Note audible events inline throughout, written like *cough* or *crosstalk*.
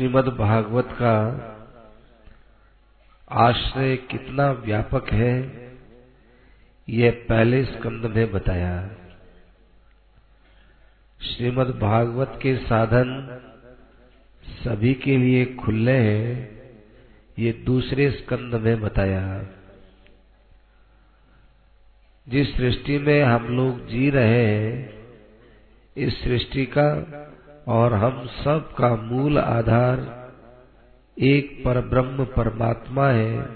श्रीमद् भागवत का आश्रय कितना व्यापक है यह पहले स्कंद में बताया। श्रीमद् भागवत के साधन सभी के लिए खुले हैं, ये दूसरे स्कंद में बताया। जिस सृष्टि में हम लोग जी रहे हैं, इस सृष्टि का और हम सब का मूल आधार एक पर ब्रह्म परमात्मा है,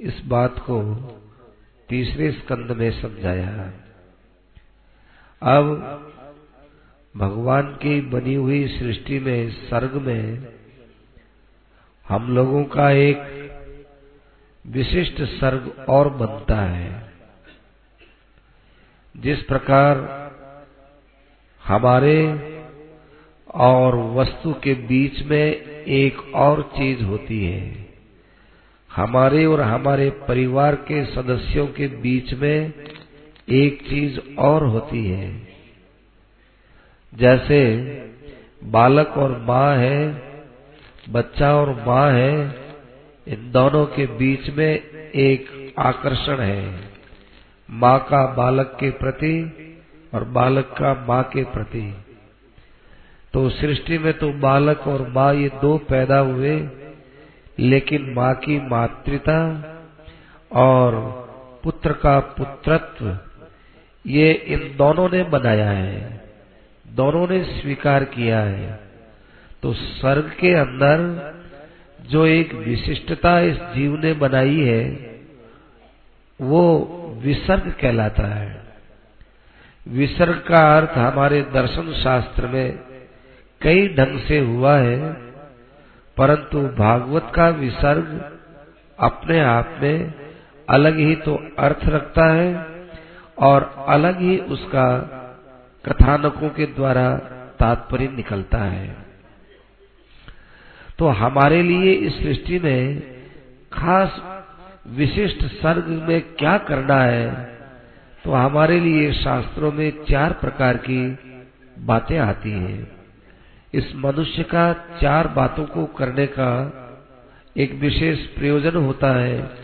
इस बात को तीसरे स्कंद में समझाया। अब भगवान की बनी हुई सृष्टि में, सर्ग में, हम लोगों का एक विशिष्ट सर्ग और बनता है। जिस प्रकार हमारे और वस्तु के बीच में एक और चीज़ होती है। हमारे और हमारे परिवार के सदस्यों के बीच में एक चीज़ और होती है। जैसे बालक और माँ है, बच्चा और माँ है, इन दोनों के बीच में एक आकर्षण है। माँ का बालक के प्रति और बालक का माँ के प्रति। तो सृष्टि में तो बालक और माँ ये दो पैदा हुए, लेकिन माँ की मातृता और पुत्र का पुत्रत्व, ये इन दोनों ने बनाया है, दोनों ने स्वीकार किया है। तो स्वर्ग के अंदर जो एक विशिष्टता इस जीव ने बनाई है, वो विसर्ग कहलाता है। विसर्ग का अर्थ हमारे दर्शन शास्त्र में कई ढंग से हुआ है, परंतु भागवत का विसर्ग अपने आप में अलग ही तो अर्थ रखता है और अलग ही उसका कथानकों के द्वारा तात्पर्य निकलता है। तो हमारे लिए इस सृष्टि में खास विशिष्ट सर्ग में क्या करना है तो हमारे लिए शास्त्रों में चार प्रकार की बातें आती हैं। इस मनुष्य का चार बातों को करने का एक विशेष प्रयोजन होता है,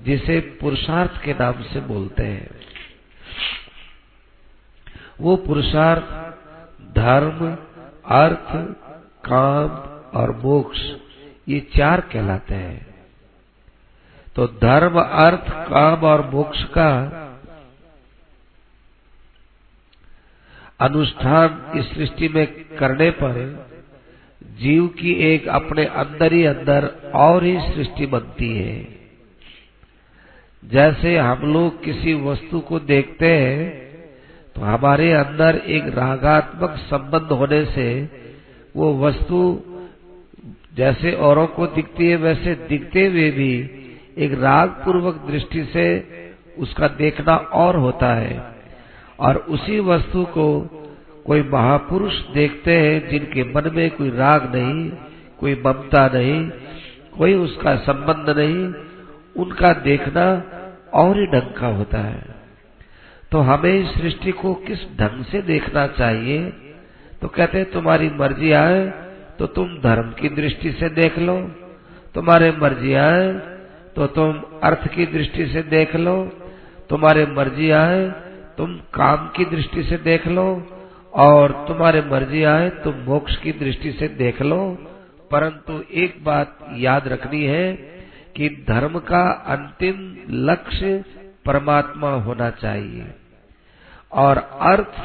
जिसे पुरुषार्थ के नाम से बोलते हैं। वो पुरुषार्थ धर्म, अर्थ, काम और मोक्ष, ये चार कहलाते हैं। तो धर्म, अर्थ, काम और मोक्ष का अनुष्ठान इस सृष्टि में करने पर जीव की एक अपने अंदर ही अंदर और ही सृष्टि बनती है। जैसे हम लोग किसी वस्तु को देखते हैं तो हमारे अंदर एक रागात्मक संबंध होने से वो वस्तु जैसे औरों को दिखती है, वैसे दिखते हुए भी एक राग पूर्वक दृष्टि से उसका देखना और होता है। और उसी वस्तु को कोई महापुरुष देखते हैं जिनके मन में कोई राग नहीं, कोई ममता नहीं, कोई उसका संबंध नहीं, उनका देखना और ही ढंग का होता है। तो हमें इस सृष्टि को किस ढंग से देखना चाहिए? तो कहते हैं, तुम्हारी मर्ज़ी आए तो तुम धर्म की दृष्टि से देख लो। तुम्हारे मर्ज़ी आए तो तुम अर्थ की दृष्टि से देख लो। तुम्हारे मर्ज़ी आए तुम काम की दृष्टि से देख लो, और तुम्हारे मर्ज़ी आए तुम मोक्ष की दृष्टि से देख लो। परंतु एक बात याद रखनी है कि धर्म का अंतिम लक्ष्य परमात्मा होना चाहिए, और अर्थ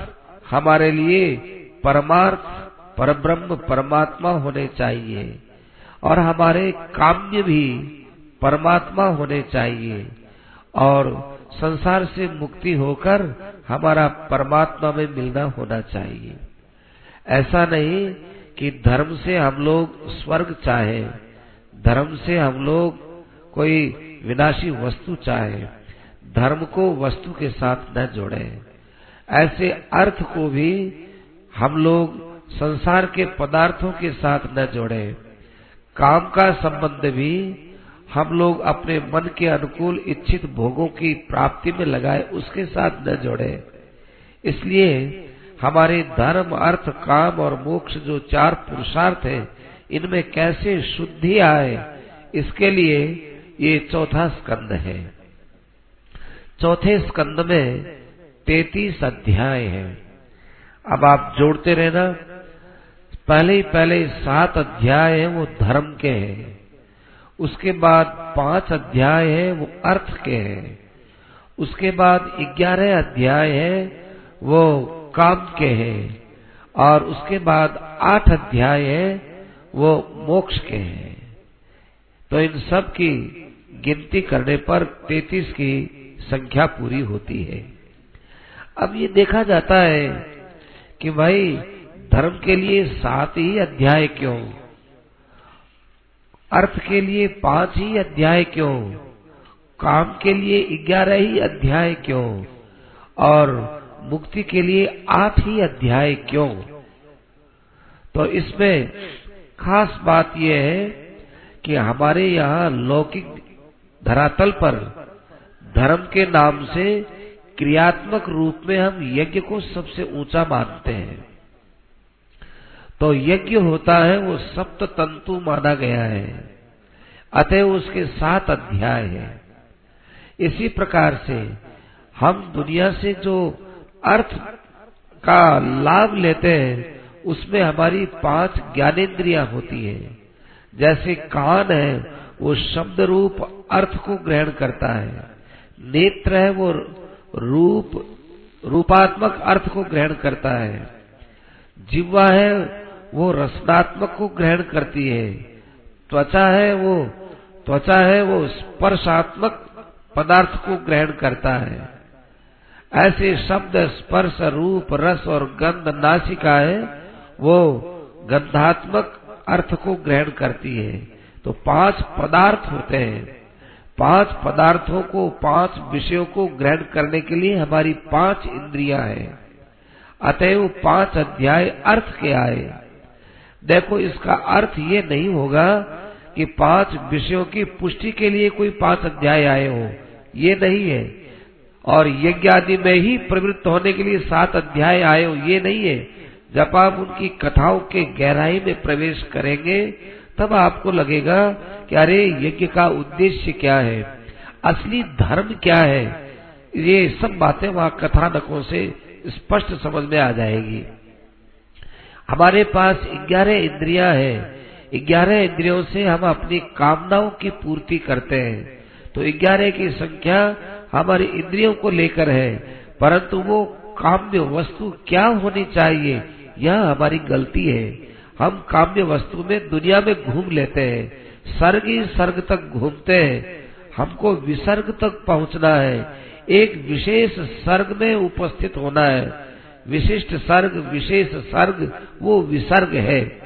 हमारे लिए परमार्थ, परब्रह्म परमात्मा होने चाहिए, और हमारे काम्य भी परमात्मा होने चाहिए, और संसार से मुक्ति होकर हमारा परमात्मा में मिलना होना चाहिए। ऐसा नहीं कि धर्म से हम लोग स्वर्ग चाहे, धर्म से हम लोग कोई विनाशी वस्तु चाहे, धर्म को वस्तु के साथ न जोड़े। ऐसे अर्थ को भी हम लोग संसार के पदार्थों के साथ न जोड़े। काम का संबंध भी हम लोग अपने मन के अनुकूल इच्छित भोगों की प्राप्ति में लगाए उसके साथ न जोड़े। इसलिए हमारे धर्म, अर्थ, काम और मोक्ष जो चार पुरुषार्थ है, इनमें कैसे शुद्धि आए, इसके लिए ये चौथा स्कंद है। चौथे स्कंद में तैतीस अध्याय है। अब आप जोड़ते रहना, पहले ही पहले सात अध्याय है, वो धर्म के हैं। उसके बाद पाँच अध्याय है, वो अर्थ के हैं। उसके बाद ग्यारह अध्याय है, वो काम के हैं। और उसके बाद आठ अध्याय है, वो मोक्ष के हैं। तो इन सब की गिनती करने पर तैतीस की संख्या पूरी होती है। अब ये देखा जाता है कि भाई धर्म के लिए सात ही अध्याय क्यों? अर्थ के लिए पाँच ही अध्याय क्यों? काम के लिए ग्यारह ही अध्याय क्यों? और मुक्ति के लिए आठ ही अध्याय क्यों? तो इसमें खास बात यह है कि हमारे यहाँ लौकिक धरातल पर धर्म के नाम से क्रियात्मक रूप में हम यज्ञ को सबसे ऊँचा मानते हैं। तो यज्ञ होता है, वो सप्त तंतु माना गया है। अतः उसके सात अध्याय है। इसी प्रकार से हम दुनिया से जो अर्थ का लाभ लेते हैं, उसमें हमारी पाँच ज्ञानेन्द्रिया होती है। जैसे कान है, वो शब्द रूप अर्थ को ग्रहण करता है। नेत्र है, वो रूप, रूपात्मक अर्थ को ग्रहण करता है। जिह्वा है वो रसनात्मक को ग्रहण करती है। त्वचा है वो, त्वचा है वो स्पर्शात्मक पदार्थ को ग्रहण करता है। ऐसे शब्द स्पर्श रूप, रस और गंध नासिका है, वो गंधात्मक अर्थ को ग्रहण करती है। तो पाँच पदार्थ होते हैं। पाँच पदार्थों को, पाँच विषयों को ग्रहण करने के लिए हमारी पाँच इंद्रियाँ हैं। अतएव पाँच अध्याय अर्थ के आए। देखो, इसका अर्थ ये नहीं होगा कि पाँच विषयों की पुष्टि के लिए कोई पाँच अध्याय आए हो। ये नहीं है। और यज्ञ आदि में ही प्रवृत्त होने के लिए सात अध्याय आए हो, ये नहीं है। जब आप उनकी कथाओं के गहराई में प्रवेश करेंगे, तब आपको लगेगा कि अरे, यज्ञ का उद्देश्य क्या है? असली धर्म क्या है? ये सब बातें वहाँ कथानकों से स्पष्ट समझ में आ जाएगी। हमारे पास ग्यारह इंद्रियाँ हैं। ग्यारह इंद्रियों से हम अपनी कामनाओं की पूर्ति करते हैं। तो ग्यारह की संख्या हमारी इंद्रियों को लेकर है, परंतु वो काम्य वस्तु क्या होनी चाहिए, यह हमारी गलती है। हम काम्य वस्तु में दुनिया में घूम लेते हैं सर्ग ही सर्ग तक घूमते हैं। हमको विसर्ग तक पहुँचना है, एक विशेष सर्ग में उपस्थित होना है। विशिष्ट सर्ग, विशेष सर्ग, वो विसर्ग है।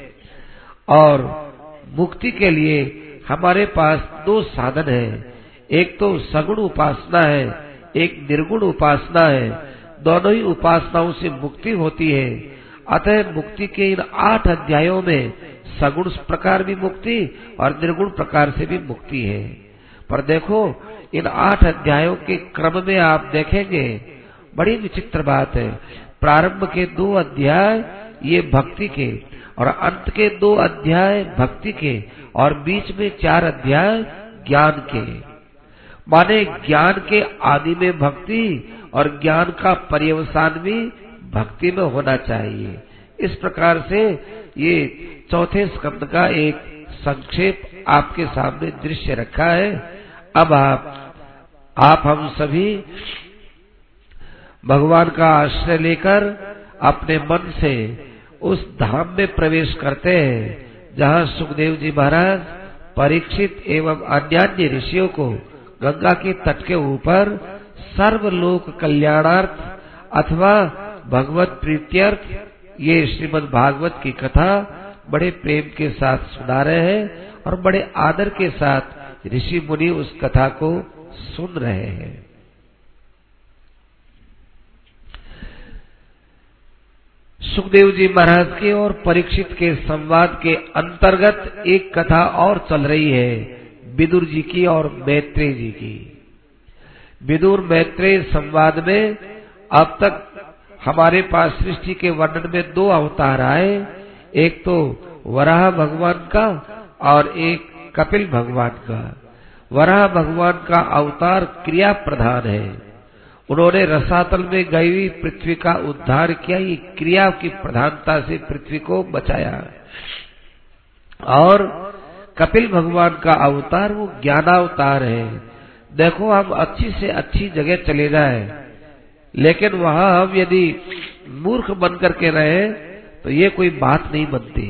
और मुक्ति के लिए हमारे पास दो साधन है। एक तो सगुण उपासना है, एक निर्गुण उपासना है। दोनों ही उपासनाओं से मुक्ति होती है। अतः मुक्ति के इन आठ अध्यायों में सगुण प्रकार भी मुक्ति और निर्गुण प्रकार से भी मुक्ति है। पर देखो, इन आठ अध्यायों के क्रम में आप देखेंगे, बड़ी विचित्र बात है। प्रारंभ के दो अध्याय ये भक्ति के और अंत के दो अध्याय भक्ति के और बीच में चार अध्याय ज्ञान के। माने ज्ञान के आदि में भक्ति और ज्ञान का पर्यवसान भी भक्ति में होना चाहिए। इस प्रकार से ये चौथे स्कंद का एक संक्षेप आपके सामने दृश्य रखा है। अब आप आप हम सभी भगवान का आश्रय लेकर अपने मन से उस धाम में प्रवेश करते हैं, जहाँ सुखदेव जी महाराज परीक्षित एवं अन्य ऋषियों को गंगा के तट के ऊपर सर्वलोक कल्याणार्थ अथवा भगवत प्रीत्यर्थ ये श्रीमद् भागवत की कथा बड़े प्रेम के साथ सुना रहे हैं और बड़े आदर के साथ ऋषि मुनि उस कथा को सुन रहे हैं। सुखदेव जी महाराज के और परीक्षित के संवाद के अंतर्गत एक कथा और चल रही है, विदुर जी की और मैत्रेय जी की। विदुर मैत्रेय संवाद में अब तक हमारे पास सृष्टि के वर्णन में दो अवतार आए, एक तो वराह भगवान का और एक कपिल भगवान का। वराह भगवान का अवतार क्रिया प्रधान है। उन्होंने रसातल में गई हुई पृथ्वी का उद्धार किया, ये क्रिया की प्रधानता से पृथ्वी को बचाया। और कपिल भगवान का अवतार, वो ज्ञानावतार है। देखो, हम अच्छी से अच्छी जगह चले जाए, लेकिन वहाँ हम यदि मूर्ख बन करके रहे तो ये कोई बात नहीं बनती।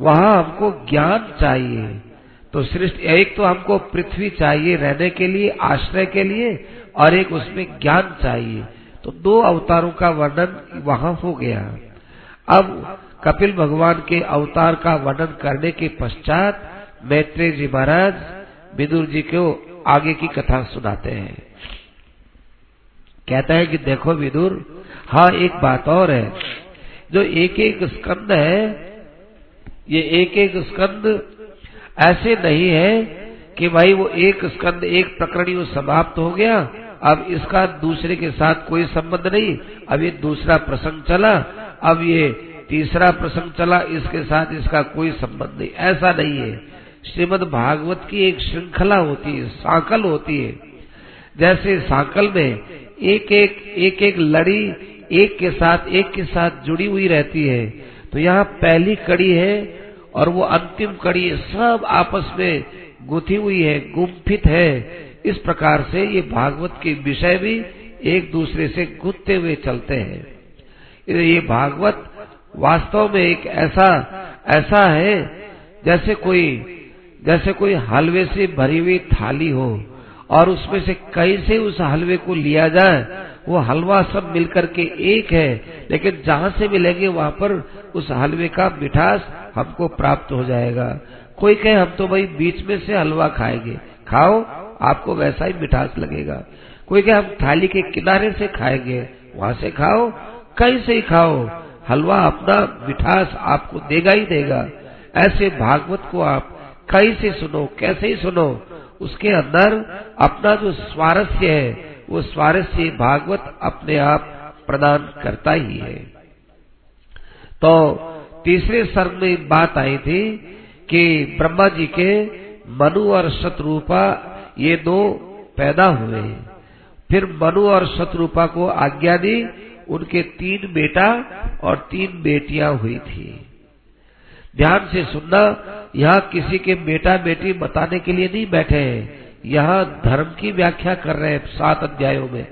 वहाँ हमको ज्ञान चाहिए। तो सृष्टि एक तो हमको पृथ्वी चाहिए रहने के लिए, आश्रय के लिए और एक उसमें ज्ञान चाहिए। तो दो अवतारों का वर्णन वहाँ हो गया। अब कपिल भगवान के अवतार का वर्णन करने के पश्चात मैत्रेय जी महाराज विदुर जी को आगे की कथा सुनाते हैं। कहता है कि देखो विदुर हाँ एक बात और है। जो एक एक स्कंद है, ये एक एक स्कंद ऐसे नहीं है कि भाई वो एक स्कंद, एक प्रकरण समाप्त हो गया। अब इसका दूसरे के साथ कोई संबंध नहीं। अब ये दूसरा प्रसंग चला। अब ये तीसरा प्रसंग चला। इसके साथ इसका कोई संबंध नहीं। ऐसा नहीं है। श्रीमद भागवत की एक श्रृंखला होती है, साकल होती है। जैसे साकल में एक एक एक एक लड़ी एक के साथ, एक के साथ जुड़ी हुई रहती है। तो यहाँ पहली कड़ी है और वो अंतिम कड़ी सब आपस में गुथी हुई है गुम्फित है। इस प्रकार से ये भागवत के विषय भी एक दूसरे से गुथते हुए चलते हैं। ये भागवत वास्तव में एक ऐसा ऐसा है, जैसे कोई जैसे कोई हलवे से भरी हुई थाली हो और उसमें से कैसे उस हलवे को लिया जाए, वो हलवा सब मिलकर के एक है, लेकिन जहाँ से मिलेंगे वहाँ पर उस हलवे का मिठास हमको प्राप्त हो जाएगा। कोई कहे, हम तो भाई बीच में से हलवा खाएँगे। खाओ, आपको वैसा ही मिठास लगेगा। कोई कहे, हम थाली के किनारे से खाएँगे, वहाँ से खाओ, कहीं से ही खाओ। हलवा अपना मिठास आपको देगा ही देगा। ऐसे भागवत को आप कहीं से सुनो, कैसे ही सुनो। उसके अंदर अपना जो स्वारस्य है, वो स्वारस्य भागवत अपने आप प्रदान करता ही है। तो तीसरे सर्ग में बात आई थी कि ब्रह्मा जी के मनु और शत्रुपा ये दो पैदा हुए फिर मनु और शत्रुपा को आज्ञा दी, उनके तीन बेटा और तीन बेटियाँ हुई थी। ध्यान से सुनना, यहाँ किसी के बेटा बेटी बताने के लिए नहीं बैठे हैं। यहाँ धर्म की व्याख्या कर रहे हैं सात अध्यायों में।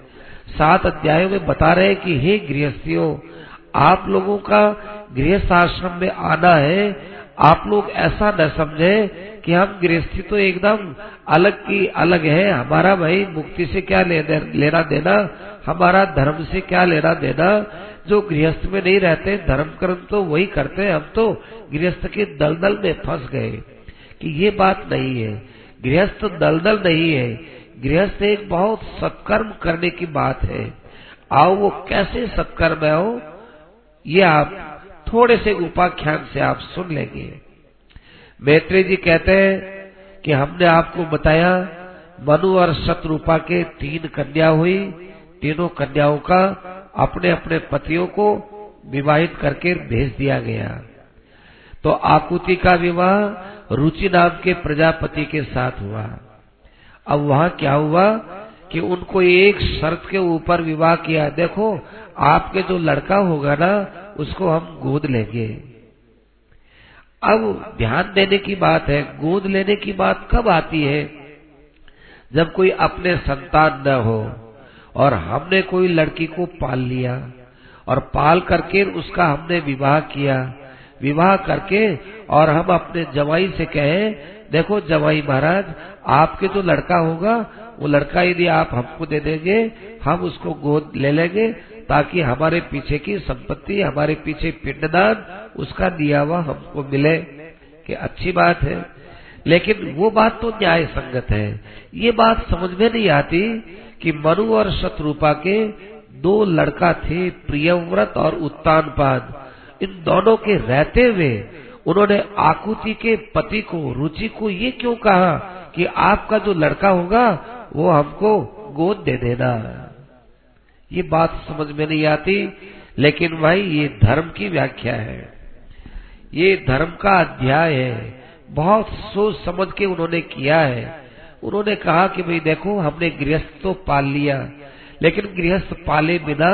सात अध्यायों में बता रहे हैं कि हे गृहस्थियों, आप लोगों का गृहस्थ आश्रम में आना है आप लोग ऐसा न समझे कि हम गृहस्थी तो एकदम अलग की अलग है। हमारा भाई मुक्ति से क्या लेना देना, हमारा धर्म से क्या लेना देना, जो गृहस्थ में नहीं रहते, धर्म कर्म तो वही करते हैं। हम तो गृहस्थ के दलदल में फंस गए कि ये बात नहीं है। गृहस्थ दलदल नहीं है। गृहस्थ एक बहुत सत्कर्म करने की बात है। आओ वो कैसे सत्कर्म है? हो ये आप थोड़े से उपाख्यान से आप सुन लेंगे। मैत्री जी कहते हैं कि हमने आपको बताया, मनु और शत्रुपा के तीन कन्या हुई। तीनों कन्याओं का अपने अपने पतियों को विवाहित करके भेज दिया गया। तो आकुति का विवाह रुचि नाम के प्रजापति के साथ हुआ। अब वहाँ क्या हुआ कि उनको एक शर्त के ऊपर विवाह किया। देखो, आपके जो लड़का होगा ना उसको हम गोद लेंगे। अब ध्यान देने की बात है, गोद लेने की बात कब आती है? जब कोई अपने संतान न हो और हमने कोई लड़की को पाल लिया और पाल करके उसका हमने विवाह किया, विवाह करके और हम अपने जवाई से कहे, देखो जवाई महाराज, आपके जो लड़का होगा, वो लड़का यदि आप हमको दे देंगे, हम उसको गोद ले लेंगे ताकि हमारे पीछे की संपत्ति, हमारे पीछे पिंडदान, उसका दिया हुआ हमको मिले। कि अच्छी बात है। लेकिन वो बात तो न्याय संगत है। ये बात समझ में नहीं आती कि मनु और शत्रुपा के दो लड़का थे, प्रियव्रत और उत्तानपाद। इन दोनों के रहते हुए उन्होंने आकुति के पति को, रुचि को ये क्यों कहा कि आपका जो लड़का होगा, वो हमको गोद दे देना। ये बात समझ में नहीं आती, लेकिन भाई ये धर्म की व्याख्या है। ये धर्म का अध्याय है। बहुत सोच समझ के उन्होंने किया है। उन्होंने कहा कि भाई देखो, हमने गृहस्थ तो पाल लिया, लेकिन गृहस्थ पाले बिना,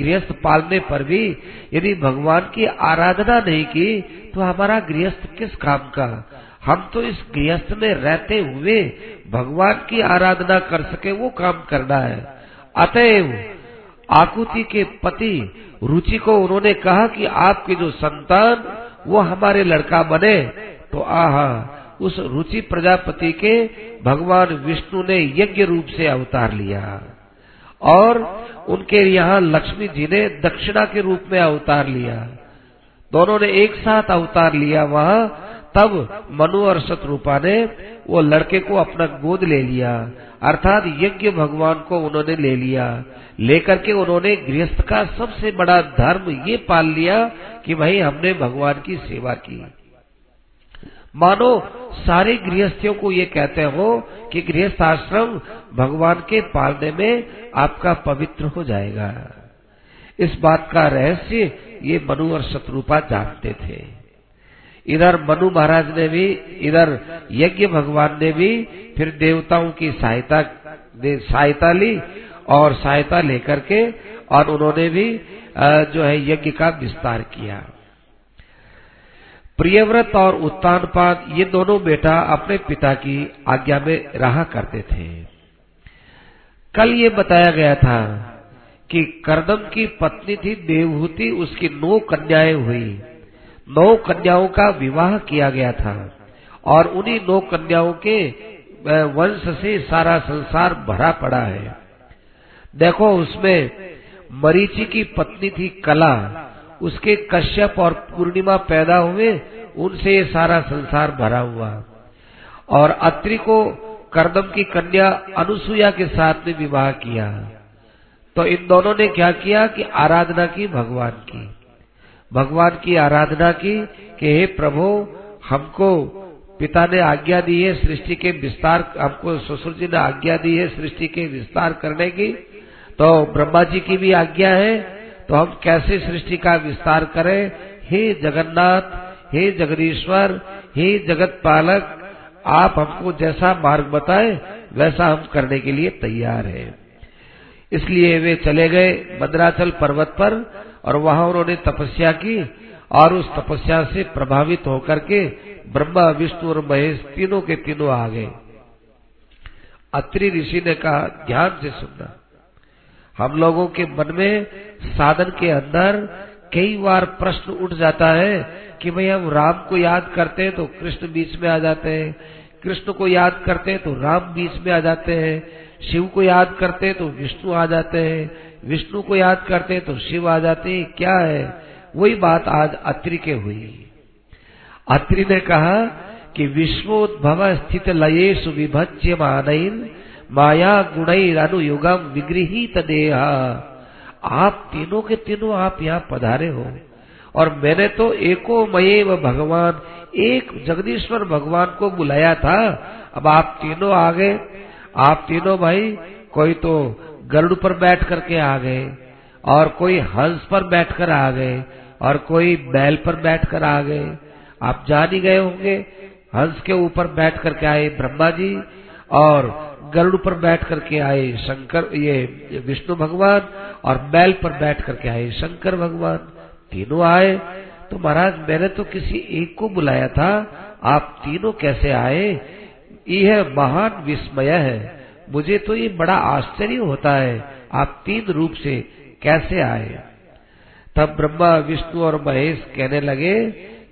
गृहस्थ पालने पर भी यदि भगवान की आराधना नहीं की तो हमारा गृहस्थ किस काम का? हम तो इस गृहस्थ में रहते हुए भगवान की आराधना कर सके, वो काम करना है। अतएव आकुति के पति रुचि को उन्होंने कहा कि आपके जो संतान, वो हमारे लड़का बने। तो आहा, उस रुचि प्रजापति के भगवान विष्णु ने यज्ञ रूप से अवतार लिया। और उनके यहाँ लक्ष्मी जी ने दक्षिणा के रूप में अवतार लिया। दोनों ने एक साथ अवतार लिया वहाँ। तब मनु और शत्रुपा ने वो लड़के को अपना गोद ले लिया। अर्थात यज्ञ भगवान को उन्होंने ले लिया। लेकर के उन्होंने गृहस्थ का सबसे बड़ा धर्म ये पाल लिया कि भाई हमने भगवान की सेवा की। मानो सारे गृहस्थियों को ये कहते हो कि गृहस्थ आश्रम भगवान के पालने में आपका पवित्र हो जाएगा। इस बात का रहस्य ये मनु और शत्रुपा जानते थे। इधर मनु महाराज ने भी, इधर यज्ञ भगवान ने भी, फिर देवताओं की सहायता सहायता ली और सहायता लेकर के और उन्होंने भी जो है यज्ञ का विस्तार किया। प्रियव्रत और उत्तानपाद, ये दोनों बेटा अपने पिता की आज्ञा में रहा करते थे। कल ये बताया गया था कि करदम की पत्नी थी, देवहूति, उसकी नौ कन्याएँ हुई। नौ कन्याओं का विवाह किया गया था और उन्हीं नौ कन्याओं के वंश से सारा संसार भरा पड़ा है। देखो, उसमें मरीचि की पत्नी थी कला। उसके कश्यप और पूर्णिमा पैदा हुए, उनसे ये सारा संसार भरा हुआ। और अत्रि को करदम की कन्या अनुसुईया के साथ में विवाह किया। तो इन दोनों ने क्या किया कि आराधना की, भगवान की। भगवान की आराधना की कि हे प्रभु, हमको पिता ने आज्ञा दी है सृष्टि के विस्तार, हमको ससुर जी ने आज्ञा दी है सृष्टि के विस्तार करने की। तो ब्रह्मा जी की भी आज्ञा है तो हम कैसे सृष्टि का विस्तार करें? हे जगन्नाथ, हे जगदीश्वर, हे जगत पालक आप हमको जैसा मार्ग बताए, वैसा हम करने के लिए तैयार हैं। इसलिए वे चले गए मद्राचल पर्वत पर और वहाँ उन्होंने तपस्या की और उस तपस्या से प्रभावित होकर के ब्रह्मा, विष्णु और महेश तीनों के तीनों आ गए। अत्रि ऋषि ने कहा, ध्यान से सुनना। हम लोगों के मन में साधन के अंदर कई बार प्रश्न उठ जाता है कि भाई हम राम को याद करते हैं तो कृष्ण बीच में आ जाते हैं, कृष्ण को याद करते हैं तो राम बीच में आ जाते हैं, शिव को याद करते हैं तो विष्णु आ जाते हैं विष्णु को याद करते तो शिव आ जाते क्या है? वही बात आज अत्रि के हुई। अत्रि ने कहा कि विश्वोद्भव स्थित लयेशु विभज्य मानईन माया गुण अनुयुगम विगृहित देहा आप तीनों के तीनों आप यहाँ पधारे हो। और मैंने तो एको मये व भगवान, एक जगदीश्वर भगवान को बुलाया था। अब आप तीनों आ गए। आप तीनों भाई, कोई तो गरुड़ पर बैठ करके आ गए और कोई हंस पर बैठकर आ गए और कोई बैल पर बैठकर आ गए। आप जान ही गए होंगे, हंस के ऊपर बैठ करके आए ब्रह्मा जी और गरुड़ पर बैठ करके आए शंकर, ये विष्णु भगवान और बैल पर बैठ करके आए शंकर भगवान। तीनों आए। तो महाराज, मैंने तो किसी एक को बुलाया था, आप तीनों कैसे आए? यह महान विस्मय है। मुझे तो ये बड़ा आश्चर्य होता है, आप तीन रूप से कैसे आए? तब ब्रह्मा, विष्णु और महेश कहने लगे,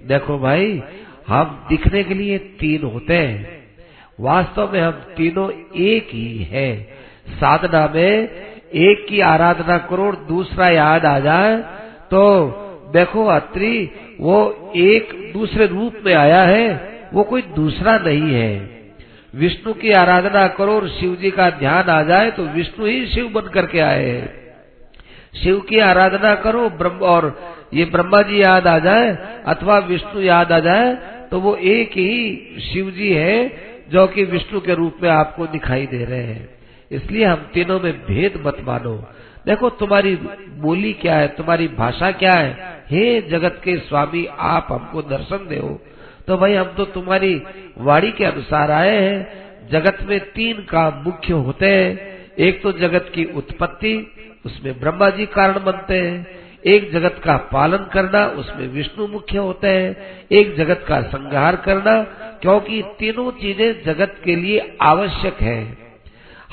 देखो भाई, हम दिखने के लिए तीन होते हैं। वास्तव में हम तीनों एक ही है। साधना में एक की आराधना करो दूसरा याद आ जाए। तो देखो अत्रि, वो एक दूसरे रूप में आया है, वो कोई दूसरा नहीं है। विष्णु की आराधना करो और शिव जी का ध्यान आ जाए तो विष्णु ही शिव बन करके आए शिव की आराधना करो, ब्रह्म और ये ब्रह्मा जी याद आ जाए अथवा विष्णु याद आ जाए तो वो एक ही शिव जी है जो कि विष्णु के रूप में आपको दिखाई दे रहे हैं। इसलिए हम तीनों में भेद मत मानो। देखो, तुम्हारी बोली क्या है? तुम्हारी भाषा क्या है? हे जगत के स्वामी, आप हमको दर्शन दो। तो भाई हम तो तुम्हारी वाणी के अनुसार आए हैं। जगत में तीन काम मुख्य होते हैं। एक तो जगत की उत्पत्ति, उसमें ब्रह्मा जी कारण बनते हैं। एक जगत का पालन करना, उसमें विष्णु मुख्य होते हैं। एक जगत का संहार करना, क्योंकि तीनों चीज़ें जगत के लिए आवश्यक है।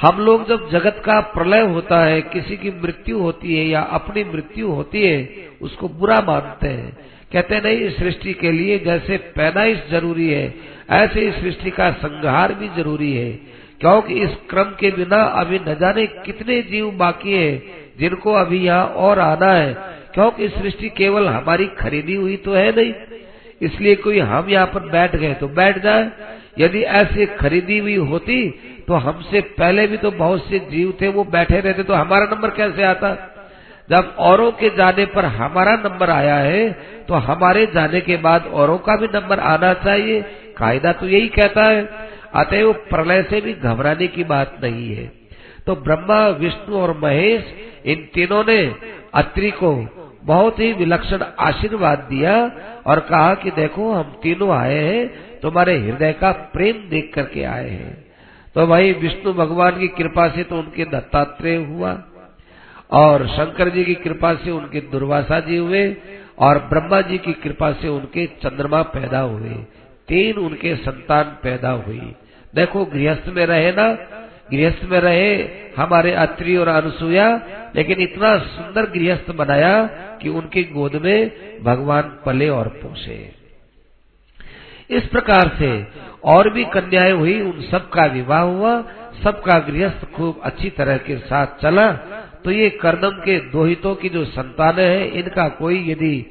हम लोग जब जगत का प्रलय होता है, किसी की मृत्यु होती है या अपनी मृत्यु होती है, उसको बुरा मानते हैं। कहते नहीं सृष्टि के लिए जैसे पैदाइश ज़रूरी है। ऐसे इस सृष्टि का संहार भी ज़रूरी है। क्योंकि इस क्रम के बिना अभी न जाने कितने जीव बाकी है, जिनको अभी यहाँ और आना है। क्योंकि सृष्टि केवल हमारी खरीदी हुई तो है नहीं। इसलिए कोई हम यहाँ पर बैठ गए तो बैठ जाए। यदि ऐसे खरीदी हुई होती तो हमसे पहले भी तो बहुत से जीव थे, वो बैठे रहते तो हमारा नंबर कैसे आता? जब औरों के जाने पर हमारा नंबर आया है तो हमारे जाने के बाद औरों का भी नंबर आना चाहिए। कायदा तो यही कहता है, अतएव प्रलय से भी घबराने की बात नहीं है। तो ब्रह्मा, विष्णु और महेश, इन तीनों ने अत्रि को बहुत ही विलक्षण आशीर्वाद दिया और कहा कि देखो, हम तीनों आए हैं, तुम्हारे हृदय का प्रेम देख करके आए हैं। तो भाई, विष्णु भगवान की कृपा से तो उनके दत्तात्रेय हुआ। और शंकर जी की कृपा से उनके दुर्वासा जी हुए और ब्रह्मा जी की कृपा से उनके चंद्रमा पैदा हुए। तीन उनके संतान पैदा हुई। देखो, गृहस्थ में रहे ना, गृहस्थ में रहे हमारे अत्रि और अनुसुया लेकिन इतना सुंदर गृहस्थ बनाया कि उनकी गोद में भगवान पले और पोसे। इस प्रकार से और भी कन्याएँ हुई, उन सबका विवाह हुआ, सबका गृहस्थ खूब अच्छी तरह के साथ चला। तो ये कर्दम के दोहितों की जो संतान है, इनका कोई यदि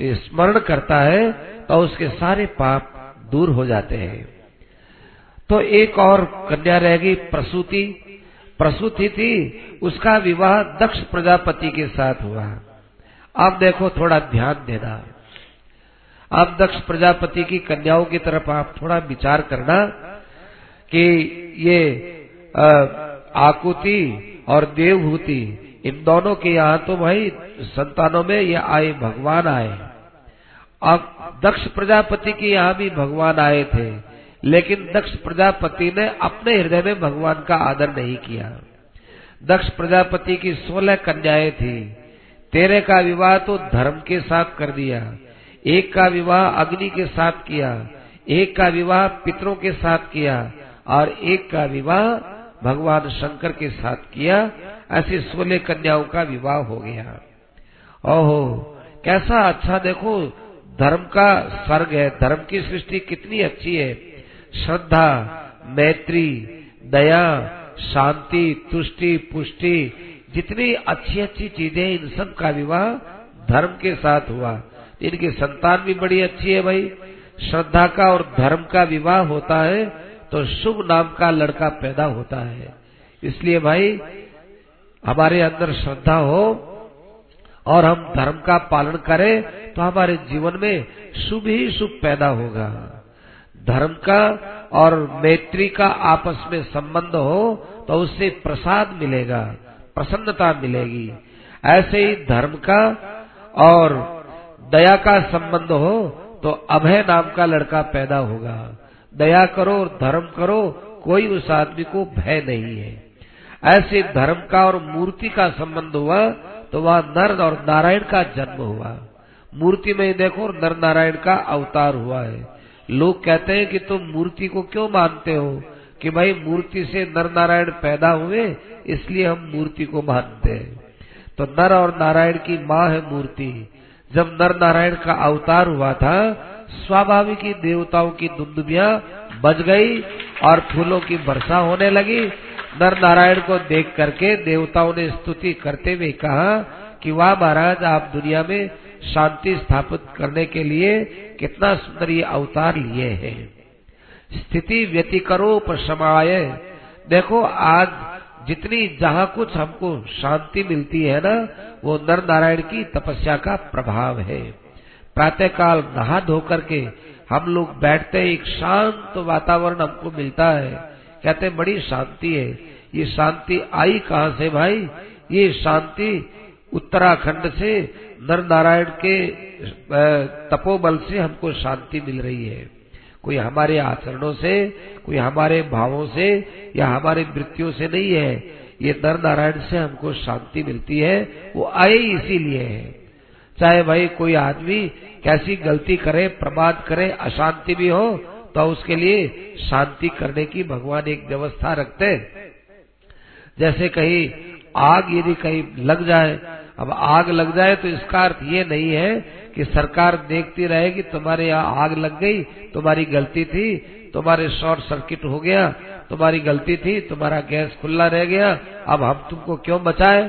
स्मरण करता है तो उसके सारे पाप दूर हो जाते हैं। तो एक और कन्या रहेगी प्रसूति। प्रसूति थी, उसका विवाह दक्ष प्रजापति के साथ हुआ। अब देखो, थोड़ा ध्यान देना। अब दक्ष प्रजापति की कन्याओं की तरफ़ आप थोड़ा विचार करना कि ये आकुति और देवभूति, इन दोनों के यहाँ तो भाई संतानों में ये आए, भगवान आए। अब दक्ष प्रजापति के यहाँ भी भगवान आए थे, लेकिन दक्ष प्रजापति ने अपने हृदय में भगवान का आदर नहीं किया। दक्ष प्रजापति की सोलह कन्याएँ थी। तेरे का विवाह तो धर्म के साथ कर दिया, एक का विवाह अग्नि के साथ किया, एक का विवाह पितरों के साथ किया, और एक का विवाह भगवान शंकर के साथ किया, ऐसे सोलह कन्याओं का विवाह हो गया। ओहो, कैसा अच्छा देखो, धर्म का स्वर्ग है, धर्म की सृष्टि कितनी अच्छी है। श्रद्धा, मैत्री, दया, शांति, तुष्टि, पुष्टि, जितनी अच्छी अच्छी चीज़ें इन सब का विवाह धर्म के साथ हुआ। इनकी संतान भी बड़ी अच्छी है भाई। श्रद्धा का और धर्म का विवाह होता है तो शुभ नाम का लड़का पैदा होता है। इसलिए भाई, हमारे अंदर श्रद्धा हो और हम धर्म का पालन करें तो हमारे जीवन में शुभ ही शुभ पैदा होगा। धर्म का और मैत्री का आपस में संबंध हो तो उससे प्रसाद मिलेगा, प्रसन्नता मिलेगी। ऐसे ही धर्म का और दया का संबंध हो तो अभय नाम का लड़का पैदा होगा। दया करो और धर्म करो, कोई उस आदमी को भय नहीं है। ऐसे धर्म का और मूर्ति का संबंध हुआ तो वह नर और नारायण का जन्म हुआ। मूर्ति में देखो, नर नारायण का अवतार हुआ है। लोग कहते हैं कि तुम मूर्ति को क्यों मानते हो? कि भाई मूर्ति से नर नारायण पैदा हुए, इसलिए हम मूर्ति को मानते हैं। तो नर और नारायण की माँ है मूर्ति। जब नर नारायण का अवतार हुआ था स्वाभाविक ही देवताओं की दुंदुबिया बज गई और फूलों की वर्षा होने लगी। नर नारायण को देख करके देवताओं ने स्तुति करते हुए कहा कि वाह महाराज, आप दुनिया में शांति स्थापित करने के लिए कितना सुंदर ये अवतार लिए हैं। स्थिति व्यतिकरो प्रशमाय देखो, आज जितनी जहाँ कुछ हमको शांति मिलती है ना, वो नर नारायण की तपस्या का प्रभाव है। प्रातः काल नहा धो करके हम लोग बैठते एक शांत वातावरण हमको मिलता है। कहते बड़ी शांति है। ये शांति आई कहाँ से भाई? ये शांति उत्तराखंड से नर नारायण के तपोबल से हमको शांति मिल रही है। कोई हमारे आचरणों से, कोई हमारे भावों से या हमारे वृत्तियों से नहीं है। ये नर नारायण से हमको शांति मिलती है। वो आए इसीलिए है। चाहे भाई कोई आदमी कैसी गलती करे, प्रमाद करे, अशांति भी हो तो उसके लिए शांति करने की भगवान एक व्यवस्था रखते जैसे कहीं आग यदि कहीं लग जाए, अब आग लग जाए तो इसका अर्थ ये नहीं है कि सरकार देखती रहेगी, तुम्हारे यहाँ आग लग गई, तुम्हारी गलती थी, तुम्हारे शॉर्ट सर्किट हो गया, तुम्हारी गलती थी, तुम्हारा गैस खुला रह गया, अब हम तुमको क्यों बचाए?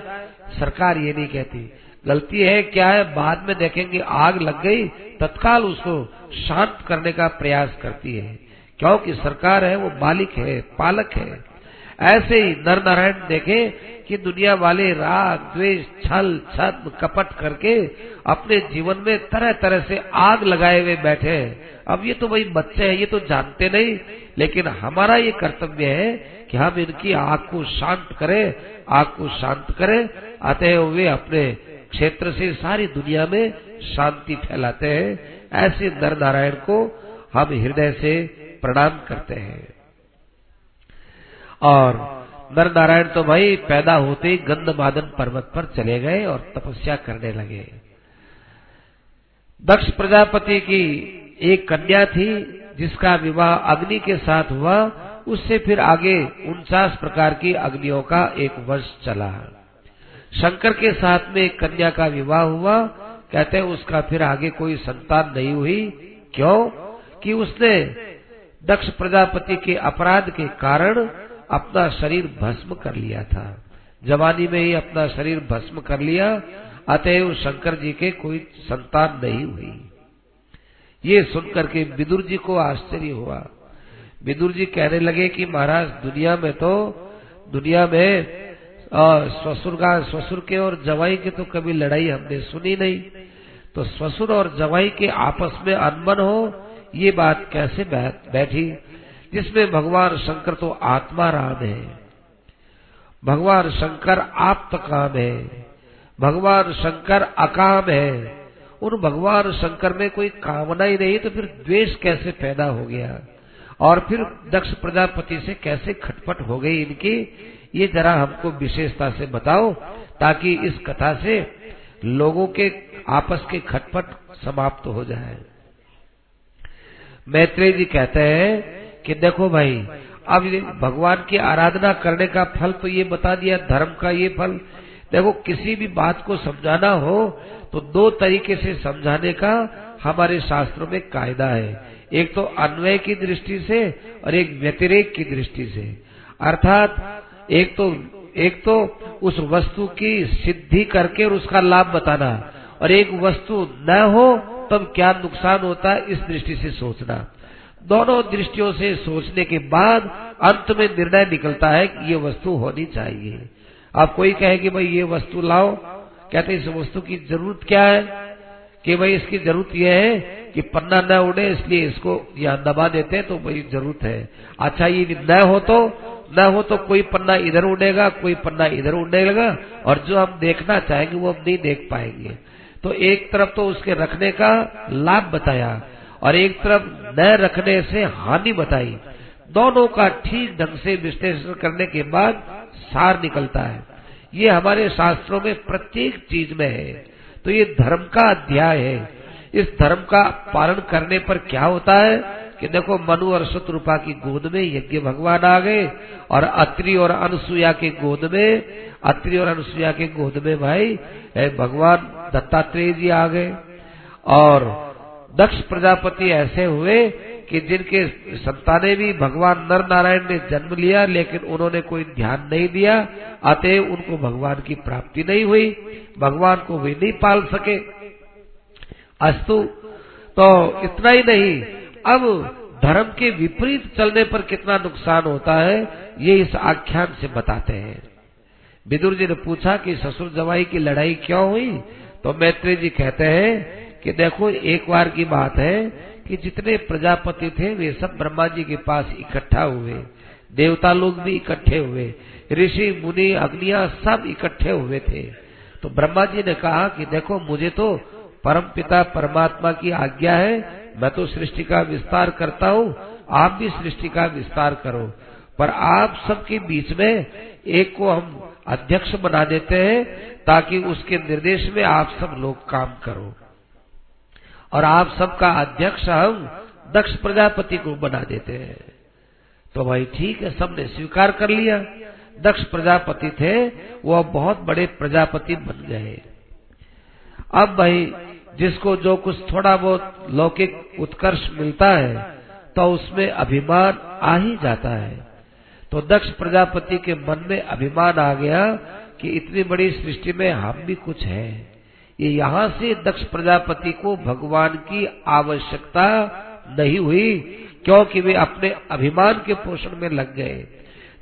सरकार ये नहीं कहती। गलती है, क्या है? बाद में देखेंगे, आग लग गई, तत्काल उसको शांत करने का प्रयास करती है। क्योंकि सरकार है, वो मालिक है, पालक है। ऐसे ही नर नारायण देखे कि दुनिया वाले राग, द्वेष, छल छद कपट करके अपने जीवन में तरह तरह से आग लगाए हुए बैठे हैं। अब ये तो वही बच्चे हैं, ये तो जानते नहीं, लेकिन हमारा ये कर्तव्य है कि हम इनकी आग को शांत करें, आग को शांत करें अतः वे अपने क्षेत्र से सारी दुनिया में शांति फैलाते हैं। ऐसे नर नारायण को हम हृदय से प्रणाम करते हैं। और नर नारायण तो भाई पैदा होते ही गंधमादन पर्वत पर चले गए और तपस्या करने लगे। दक्ष प्रजापति की एक कन्या थी, जिसका विवाह अग्नि के साथ हुआ, उससे फिर आगे उनचास प्रकार की अग्नियों का एक वर्ष चला। शंकर के साथ में एक कन्या का विवाह हुआ। कहते हैं, उसका फिर आगे कोई संतान नहीं हुई। क्यों? कि उसने दक्ष प्रजापति के अपराध के कारण अपना शरीर भस्म कर लिया था। जवानी में ही अपना शरीर भस्म कर लिया। अतएव शंकर जी के कोई संतान नहीं हुई। ये सुनकर के विदुर जी को आश्चर्य हुआ। विदुर जी कहने लगे कि महाराज, दुनिया में तो दुनिया में ससुर का, ससुर के और जवाई के तो कभी लड़ाई हमने सुनी नहीं। तो ससुर और जवाई के आपस में अनबन हो, ये बात कैसे बैठी जिसमें भगवान शंकर तो आत्मा राम है। भगवान शंकर आप काम है। भगवान शंकर अकाम है। उन भगवान शंकर में कोई कामना ही नहीं तो फिर द्वेष कैसे पैदा हो गया? और फिर दक्ष प्रजापति से कैसे खटपट हो गई इनकी? ये जरा हमको विशेषता से बताओ, ताकि इस कथा से लोगों के आपस के खटपट समाप्त हो जाए। मैत्रेय जी कहते हैं कि देखो भाई, अब भगवान की आराधना करने का फल तो ये बता दिया, धर्म का ये फल। देखो, किसी भी बात को समझाना हो तो दो तरीके से समझाने का हमारे शास्त्रों में कायदा है। एक तो अन्वय की दृष्टि से और एक व्यतिरेक की दृष्टि से। अर्थात एक तो एक तो उस वस्तु की सिद्धि करके और उसका लाभ बताना। और एक वस्तु न हो, तब क्या नुकसान होता है, इस दृष्टि से सोचना। दोनों दृष्टियों से सोचने के बाद अंत में निर्णय निकलता है कि ये वस्तु होनी चाहिए। आप कोई कहे कि भाई ये वस्तु लाओ, कहते इस वस्तु की ज़रूरत क्या है? कि भाई इसकी ज़रूरत यह है कि पन्ना न उड़े, इसलिए इसको यहाँ दबा देते हैं तो भाई ज़रूरत है। अच्छा ये न हो तो न हो तो कोई पन्ना इधर उड़ेगा, कोई पन्ना इधर उड़ेगा, और जो हम देखना चाहेंगे वो हम नहीं देख पाएँगे। तो एक तरफ़ तो उसके रखने का लाभ बताया, और एक तरफ़ न रखने से हानि बताई। दोनों का ठीक ढंग से विश्लेषण करने के बाद सार निकलता है। ये हमारे शास्त्रों में प्रत्येक चीज़ में है। तो ये धर्म का अध्याय है। इस धर्म का पालन करने पर क्या होता है? कि देखो मनु और शत्रुपा की गोद में यज्ञ भगवान आ गए और अत्रि और अनुसुया के गोद में, अत्रि और अनुसुया के गोद में भाई भगवान दत्तात्रेय जी आ गए। और दक्ष प्रजापति ऐसे हुए कि जिनके संताने भी भगवान नर नारायण ने जन्म लिया, लेकिन उन्होंने कोई ध्यान नहीं दिया अतः उनको भगवान की प्राप्ति नहीं हुई, भगवान को वे नहीं पाल सके। अस्तु तो इतना ही नहीं अब धर्म के विपरीत चलने पर कितना नुकसान होता है, ये इस आख्यान से बताते हैं। विदुर जी ने पूछा कि ससुर जवाई की लड़ाई क्यों हुई? तो मैत्री जी कहते हैं कि देखो, एक बार की बात है कि जितने प्रजापति थे, वे सब ब्रह्मा जी के पास इकट्ठा हुए। देवता लोग भी इकट्ठे हुए। ऋषि, मुनि, अग्निया सब इकट्ठे हुए थे। तो ब्रह्मा जी ने कहा कि देखो, मुझे तो परम पिता परमात्मा की आज्ञा है मैं तो सृष्टि का विस्तार करता हूँ, आप भी सृष्टि का विस्तार करो। पर आप सबके बीच में एक को हम अध्यक्ष बना देते हैं, ताकि उसके निर्देश में आप सब लोग काम करो। और आप सबका अध्यक्ष हम दक्ष प्रजापति को बना देते हैं। तो भाई ठीक है, सबने स्वीकार कर लिया। दक्ष प्रजापति थे, वो अब बहुत बड़े प्रजापति बन गए। अब भाई जिसको जो कुछ थोड़ा बहुत लौकिक उत्कर्ष मिलता है तो उसमें अभिमान आ ही जाता है। तो दक्ष प्रजापति के मन में अभिमान आ गया कि इतनी बड़ी सृष्टि में हम भी कुछ है। ये यहाँ से दक्ष प्रजापति को भगवान की आवश्यकता नहीं हुई, क्योंकि वे अपने अभिमान के पोषण में लग गए।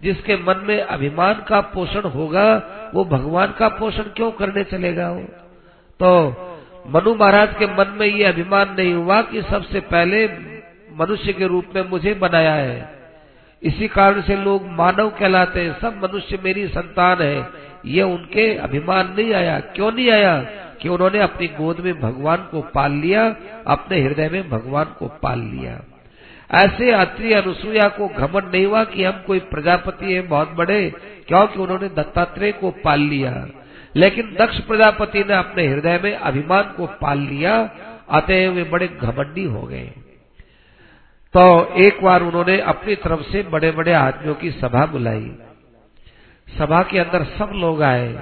जिसके मन में अभिमान का पोषण होगा, वो भगवान का पोषण क्यों करने चलेगा वो? तो मनु महाराज के मन में ये अभिमान नहीं हुआ कि सबसे पहले मनुष्य के रूप में मुझे बनाया है। इसी कारण से लोग मानव कहलाते हैं। सब मनुष्य मेरी संतान है। ये उनके अभिमान नहीं आया। क्यों नहीं आया? कि उन्होंने अपनी गोद में भगवान को पाल लिया, अपने हृदय में भगवान को पाल लिया। ऐसे अत्रि अनुसुईया को घमंड नहीं हुआ कि हम कोई प्रजापति है, बहुत बड़े, क्योंकि उन्होंने दत्तात्रेय को पाल लिया। लेकिन दक्ष प्रजापति ने अपने हृदय में अभिमान को पाल लिया, अतः वे बड़े घमंडी हो गए। तो एक बार उन्होंने अपनी तरफ़ से बड़े बड़े आदमियों की सभा बुलाई। सभा के अंदर सब लोग आए।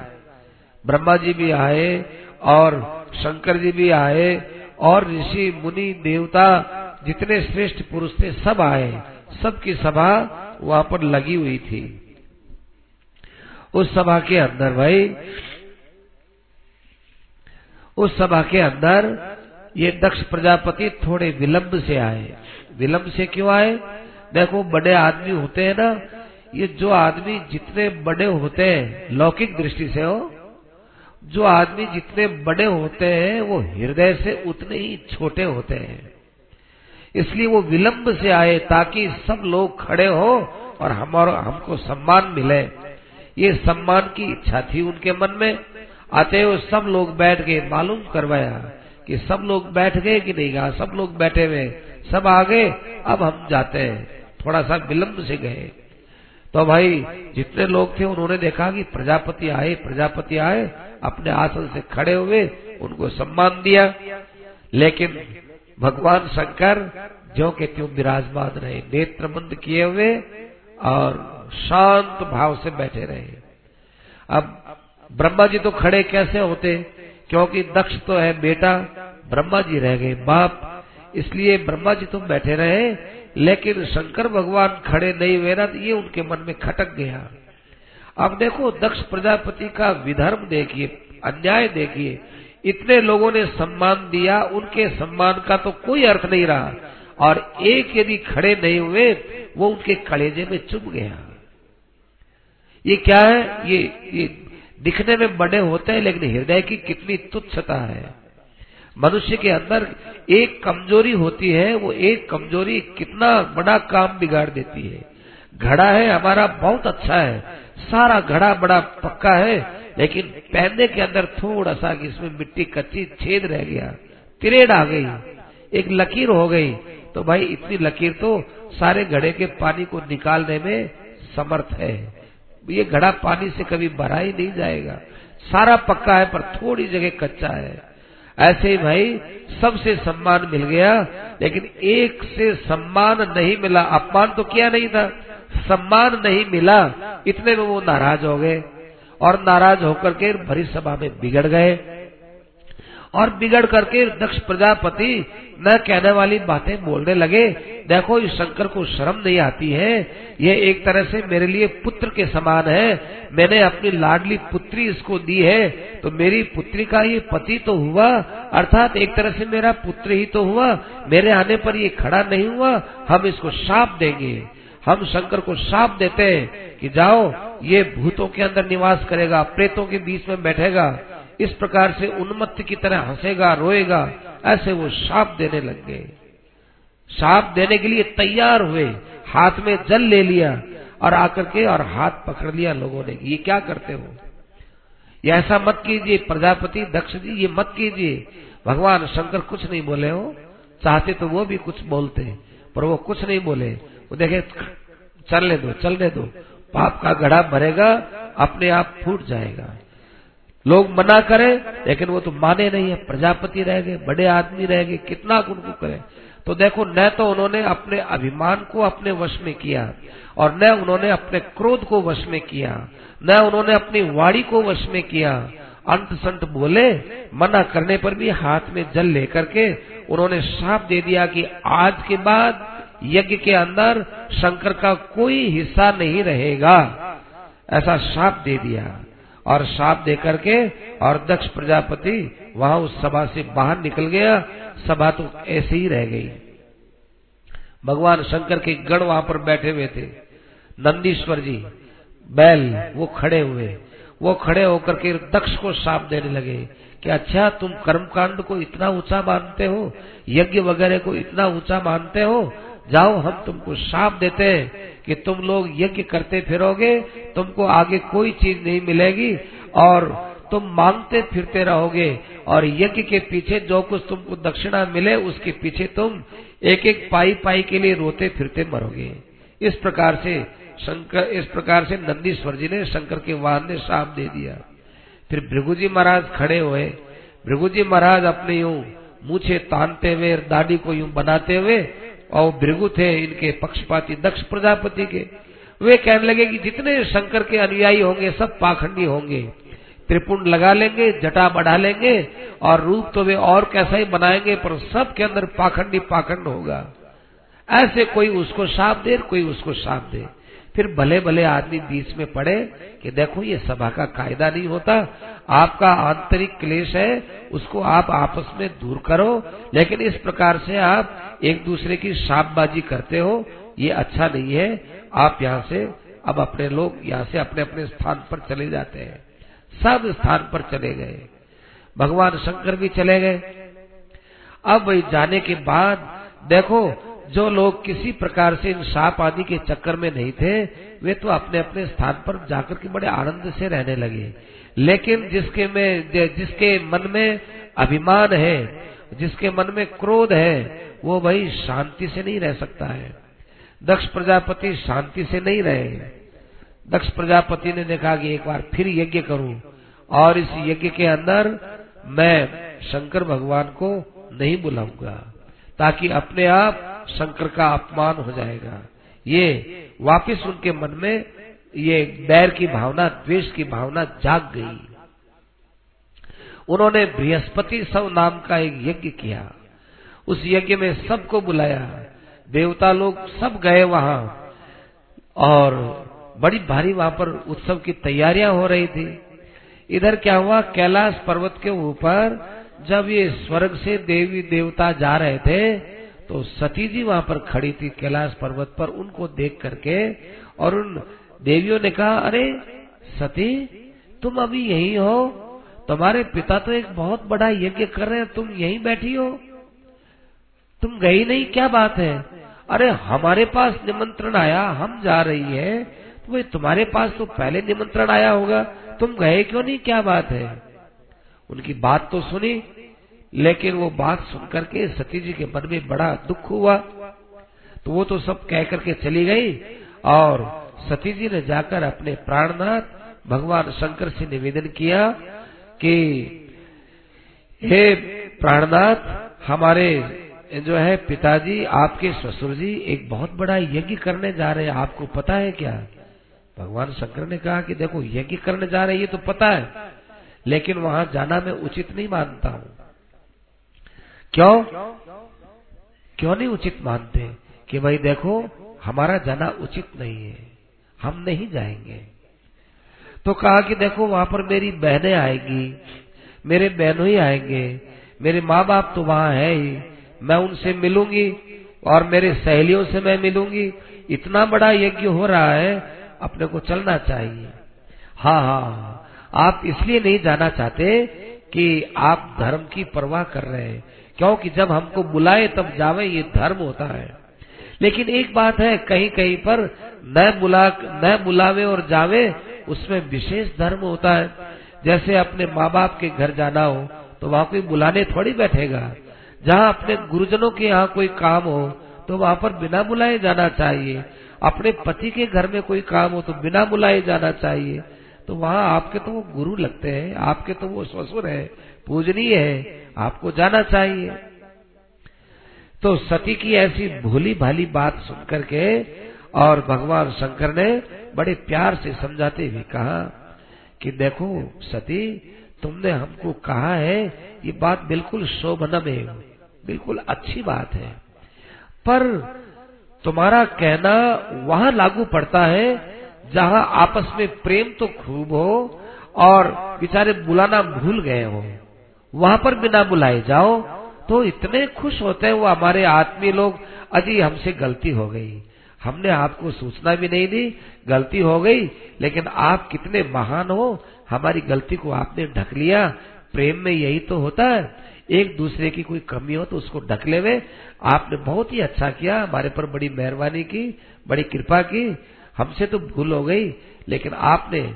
ब्रह्मा जी भी आए और शंकर जी भी आए और ऋषि, मुनि, देवता जितने श्रेष्ठ पुरुष थे सब आए। सबकी सभा वहाँ पर लगी हुई थी। उस सभा के अंदर भाई उस सभा के अंदर ये दक्ष प्रजापति थोड़े विलंब से आए। विलंब से क्यों आए? देखो, बड़े आदमी होते हैं ना, ये जो आदमी जितने बड़े होते हैं, लौकिक दृष्टि से हो, जो आदमी जितने बड़े होते हैं, वो हृदय से उतने ही छोटे होते हैं। इसलिए वो विलंब से आए ताकि सब लोग खड़े हो और हमारा, हमको सम्मान मिले। ये सम्मान की इच्छा थी उनके मन में। आते हुए सब लोग बैठ गए मालूम करवाया कि सब लोग बैठ गए कि नहीं कहा, सब लोग बैठे हुए, सब आ गए अब हम जाते हैं। थोड़ा सा विलंब से गए। तो भाई, जितने लोग थे, उन्होंने देखा कि प्रजापति आए प्रजापति आए, अपने आसन से खड़े हुए, उनको सम्मान दिया। लेकिन भगवान शंकर, जो के त्यों विराजमान रहे नेत्र बंद किए हुए और शांत भाव से बैठे रहे। अब ब्रह्मा जी तो खड़े कैसे होते? क्योंकि दक्ष तो है बेटा। ब्रह्मा जी रह गए बाप। इसलिए ब्रह्मा जी तुम बैठे रहे, लेकिन शंकर भगवान खड़े नहीं हुए ना तो ये उनके मन में खटक गया। अब देखो, दक्ष प्रजापति का विधर्म देखिए, अन्याय देखिए। इतने लोगों ने सम्मान दिया, उनके सम्मान का तो कोई अर्थ नहीं रहा। और एक यदि खड़े नहीं हुए, वो उनके कलेजे में चुभ गया। ये क्या है? ये ये दिखने में बड़े होते हैं, लेकिन हृदय की कितनी तुच्छता है। मनुष्य के अंदर एक कमज़ोरी होती है, वो एक कमज़ोरी कितना बड़ा काम बिगाड़ देती है। घड़ा है, हमारा बहुत अच्छा है। सारा घड़ा बड़ा पक्का है, लेकिन पहनने के अंदर थोड़ा सा इसमें मिट्टी कच्ची छेद रह गया, तिरेड आ गई, एक लकीर हो गई। तो भाई, इतनी लकीर तो सारे घड़े के पानी को निकालने में समर्थ है। ये घड़ा पानी से कभी भरा ही नहीं जाएगा। सारा पक्का है, पर थोड़ी जगह कच्चा है। ऐसे ही भाई, सबसे सम्मान मिल गया, लेकिन एक से सम्मान नहीं मिला। अपमान तो किया नहीं था। सम्मान नहीं मिला, इतने में वो नाराज़ हो गए और नाराज़ होकर के भरी सभा में बिगड़ गए। और बिगड़ करके दक्ष प्रजापति न कहने वाली बातें बोलने लगे। देखो, इस शंकर को शर्म नहीं आती है। ये एक तरह से मेरे लिए पुत्र के समान है। मैंने अपनी लाडली पुत्री इसको दी है। तो मेरी पुत्री का ये पति तो हुआ, अर्थात एक तरह से मेरा पुत्र ही तो हुआ। मेरे आने पर ये खड़ा नहीं हुआ। हम इसको शाप देंगे। हम शंकर को शाप देते हैं कि जाओ, ये भूतों के अंदर निवास करेगा, प्रेतों के बीच में बैठेगा। इस प्रकार से उन्मत्त की तरह हंसेगा, रोएगा, ऐसे वो शाप देने लग गए। शाप देने के लिए तैयार हुए, हाथ में जल ले लिया और आकर के और हाथ पकड़ लिया लोगों ने ये क्या करते हो? ये ऐसा मत कीजिए, प्रजापति, दक्ष जी, ये मत कीजिए। भगवान शंकर कुछ नहीं बोले हो। चाहते तो वो भी कुछ बोलते पर वो कुछ नहीं बोले। वो देखे, चलने दो चलने दो। पाप का घड़ा भरेगा, अपने आप फूट जाएगा। लोग मना करें, लेकिन वो तो माने नहीं है। प्रजापति रह गए, बड़े आदमी रह गए, कितना उनको करें। तो देखो, न तो उन्होंने अपने अभिमान को अपने वश में किया, और न उन्होंने अपने क्रोध को वश में किया, न उन्होंने अपनी वाणी को वश में किया। अंत संत बोले, मना करने पर भी हाथ में जल लेकर के उन्होंने साफ़ दे दिया कि आज के बाद यज्ञ के अंदर शंकर का कोई हिस्सा नहीं रहेगा। ऐसा साफ़ दे दिया। और साप दे करके और दक्ष प्रजापति वहाँ उस सभा से बाहर निकल गया। सभा तो ऐसे ही रह गई। भगवान शंकर के गण वहाँ पर बैठे हुए थे। नंदीश्वर जी, बैल, वो खड़े हुए। वो खड़े होकर के दक्ष को साप देने लगे कि अच्छा तुम कर्मकांड को इतना ऊँचा मानते हो, यज्ञ वगैरह को इतना ऊँचा मानते हो, जाओ, हम तुमको साप देते हैं। कि तुम लोग यज्ञ करते फिरोगे, तुमको आगे कोई चीज़ नहीं मिलेगी और तुम मांगते फिरते रहोगे और यज्ञ के पीछे जो कुछ तुमको दक्षिणा मिले, उसके पीछे तुम एक एक पाई पाई के लिए रोते फिरते मरोगे। इस प्रकार से शंकर, इस प्रकार से नंदीश्वर जी ने शंकर के वाहन ने साप दे दिया। फिर भृगु जी महाराज खड़े हुए। भृगु जी महाराज अपने यूँ मुछे तानते हुए, दाढ़ी को यूँ बनाते हुए और भृगु थे इनके पक्षपाती, दक्ष प्रजापति के। वे कहने लगे कि जितने शंकर के अनुयायी होंगे, सब पाखंडी होंगे। त्रिपुंड लगा लेंगे, जटा बढ़ा लेंगे, और रूप तो वे और कैसा ही बनाएँगे, पर सब के अंदर पाखंडी पाखंड होगा। ऐसे कोई उसको साप दे, कोई उसको साफ़ दे। फिर भले भले आदमी बीच में पड़े कि देखो ये सभा का कायदा नहीं होता। आपका आंतरिक क्लेश है, उसको आप आपस में दूर करो। लेकिन इस प्रकार से आप एक दूसरे की सापबाजी करते हो, ये अच्छा नहीं है। आप यहाँ से, अब अपने लोग यहाँ से अपने अपने स्थान पर चले जाते हैं। सब स्थान पर चले गए। भगवान शंकर भी चले गए। अब वही जाने के बाद देखो जो लोग किसी प्रकार से इन साप आदि के चक्कर में नहीं थे, वे तो अपने अपने स्थान पर जाकर के बड़े आनंद से रहने लगे। लेकिन जिसके में, जिसके मन में अभिमान है, जिसके मन में क्रोध है, वो भाई शांति से नहीं रह सकता है। दक्ष प्रजापति शांति से नहीं रहे। दक्ष प्रजापति ने देखा कि एक बार फिर यज्ञ करूँ, और इस यज्ञ के अंदर मैं शंकर भगवान को नहीं बुलाऊँगा, ताकि अपने आप शंकर का अपमान हो जाएगा। ये वापिस उनके मन में ये बैर की भावना, द्वेष की भावना जाग गई। उन्होंने बृहस्पति सब नाम का एक यज्ञ किया। उस यज्ञ में सबको बुलाया। देवता लोग सब गए वहाँ और बड़ी भारी वहाँ पर उत्सव की तैयारियाँ हो रही थी। इधर क्या हुआ, कैलाश पर्वत के ऊपर जब ये स्वर्ग से देवी देवता जा रहे थे तो सती जी वहाँ पर खड़ी थी कैलाश पर्वत पर उनको देख करके और उन देवियों ने कहा, अरे, सती, तुम अभी यही हो? तुम्हारे पिता तो एक बहुत बड़ा यज्ञ कर रहे हैं, तुम यही बैठी हो? तुम गई नहीं, क्या बात है? अरे, हमारे पास निमंत्रण आया, हम जा रही है। तो भाई, तुम्हारे पास तो पहले निमंत्रण आया होगा, तुम गए क्यों नहीं, क्या बात है? उनकी बात तो सुनी लेकिन वो बात सुनकर के सती जी के मन में बड़ा दुख हुआ। तो वो तो सब कह करके चली गई और सती जी ने जाकर अपने प्राणनाथ भगवान शंकर से निवेदन किया कि, हे प्राणनाथ, हमारे जो है पिताजी, आपके ससुर जी एक बहुत बड़ा यज्ञ करने जा रहे हैं। आपको पता है क्या? भगवान शंकर ने कहा कि, देखो, यज्ञ करने जा रहे ये तो पता है, लेकिन वहाँ जाना मैं उचित नहीं मानता हूँ। क्यों? क्यों नहीं उचित मानते कि भाई देखो, हमारा जाना उचित नहीं है, हम नहीं जाएँगे। तो कहा कि देखो, वहाँ पर मेरी बहनें आएगी, मेरे बहनों ही आएँगे, मेरे माँ बाप तो वहाँ है ही, मैं उनसे मिलूँगी और मेरे सहेलियों से मैं मिलूँगी। इतना बड़ा यज्ञ हो रहा है, अपने को चलना चाहिए। हाँ हाँ आप इसलिए नहीं जाना चाहते कि आप धर्म की परवाह कर रहे हैं। क्योंकि जब हमको बुलाए तब जावे, ये धर्म होता है। लेकिन एक बात है कहीं कहीं पर न बुला, न बुलावे और जावे, उसमें विशेष धर्म होता है। जैसे अपने माँ बाप के घर जाना हो तो वहाँ कोई बुलाने थोड़ी बैठेगा। जहाँ अपने गुरुजनों के यहाँ कोई काम हो तो वहाँ पर बिना बुलाए जाना चाहिए। अपने पति के घर में कोई काम हो तो बिना बुलाए जाना चाहिए। तो वहाँ आपके तो वो गुरु लगते हैं, आपके तो वो ससुर है। पूजनीय है, आपको जाना चाहिए। तो सती की ऐसी भोली भाली बात सुनकर के और भगवान शंकर ने बड़े प्यार से समझाते हुए कहा कि देखो सती, तुमने हमको कहा है, ये बात बिल्कुल शोभनम है बिल्कुल अच्छी बात है। पर तुम्हारा कहना वहाँ लागू पड़ता है, जहाँ आपस में प्रेम तो खूब हो और बेचारे बुलाना भूल गए हो। वहाँ पर बिना बुलाए जाओ। तो इतने खुश होते हैं वो हमारे आत्मीय लोग, अजी हमसे गलती हो गई। हमने आपको सूचना भी नहीं दी, गलती हो गई, लेकिन आप कितने महान हो, हमारी गलती को आपने ढक लिया। प्रेम में यही तो होता है, एक दूसरे की कोई कमी हो तो उसको ढक लेवे। आपने बहुत ही अच्छा किया, हमारे पर बड़ी मेहरबानी की, बड़ी कृपा की। हमसे तो भूल हो गई, लेकिन आपने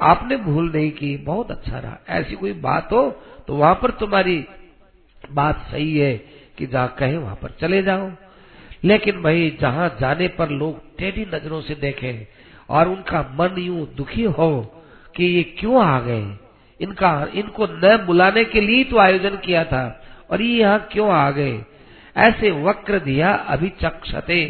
आपने भूल नहीं की, बहुत अच्छा रहा। ऐसी कोई बात हो तो वहाँ पर तुम्हारी बात सही है कि जहाँ कहे वहाँ पर चले जाओ। लेकिन भाई, जहाँ जाने पर लोग टेढ़ी नज़रों से देखें और उनका मन यूँ दुखी हो कि ये क्यों आ गए। इनका, इनको न बुलाने के लिए तो आयोजन किया था और ये यहाँ क्यों आ गए। ऐसे वक्र दिया अभी चक्षते।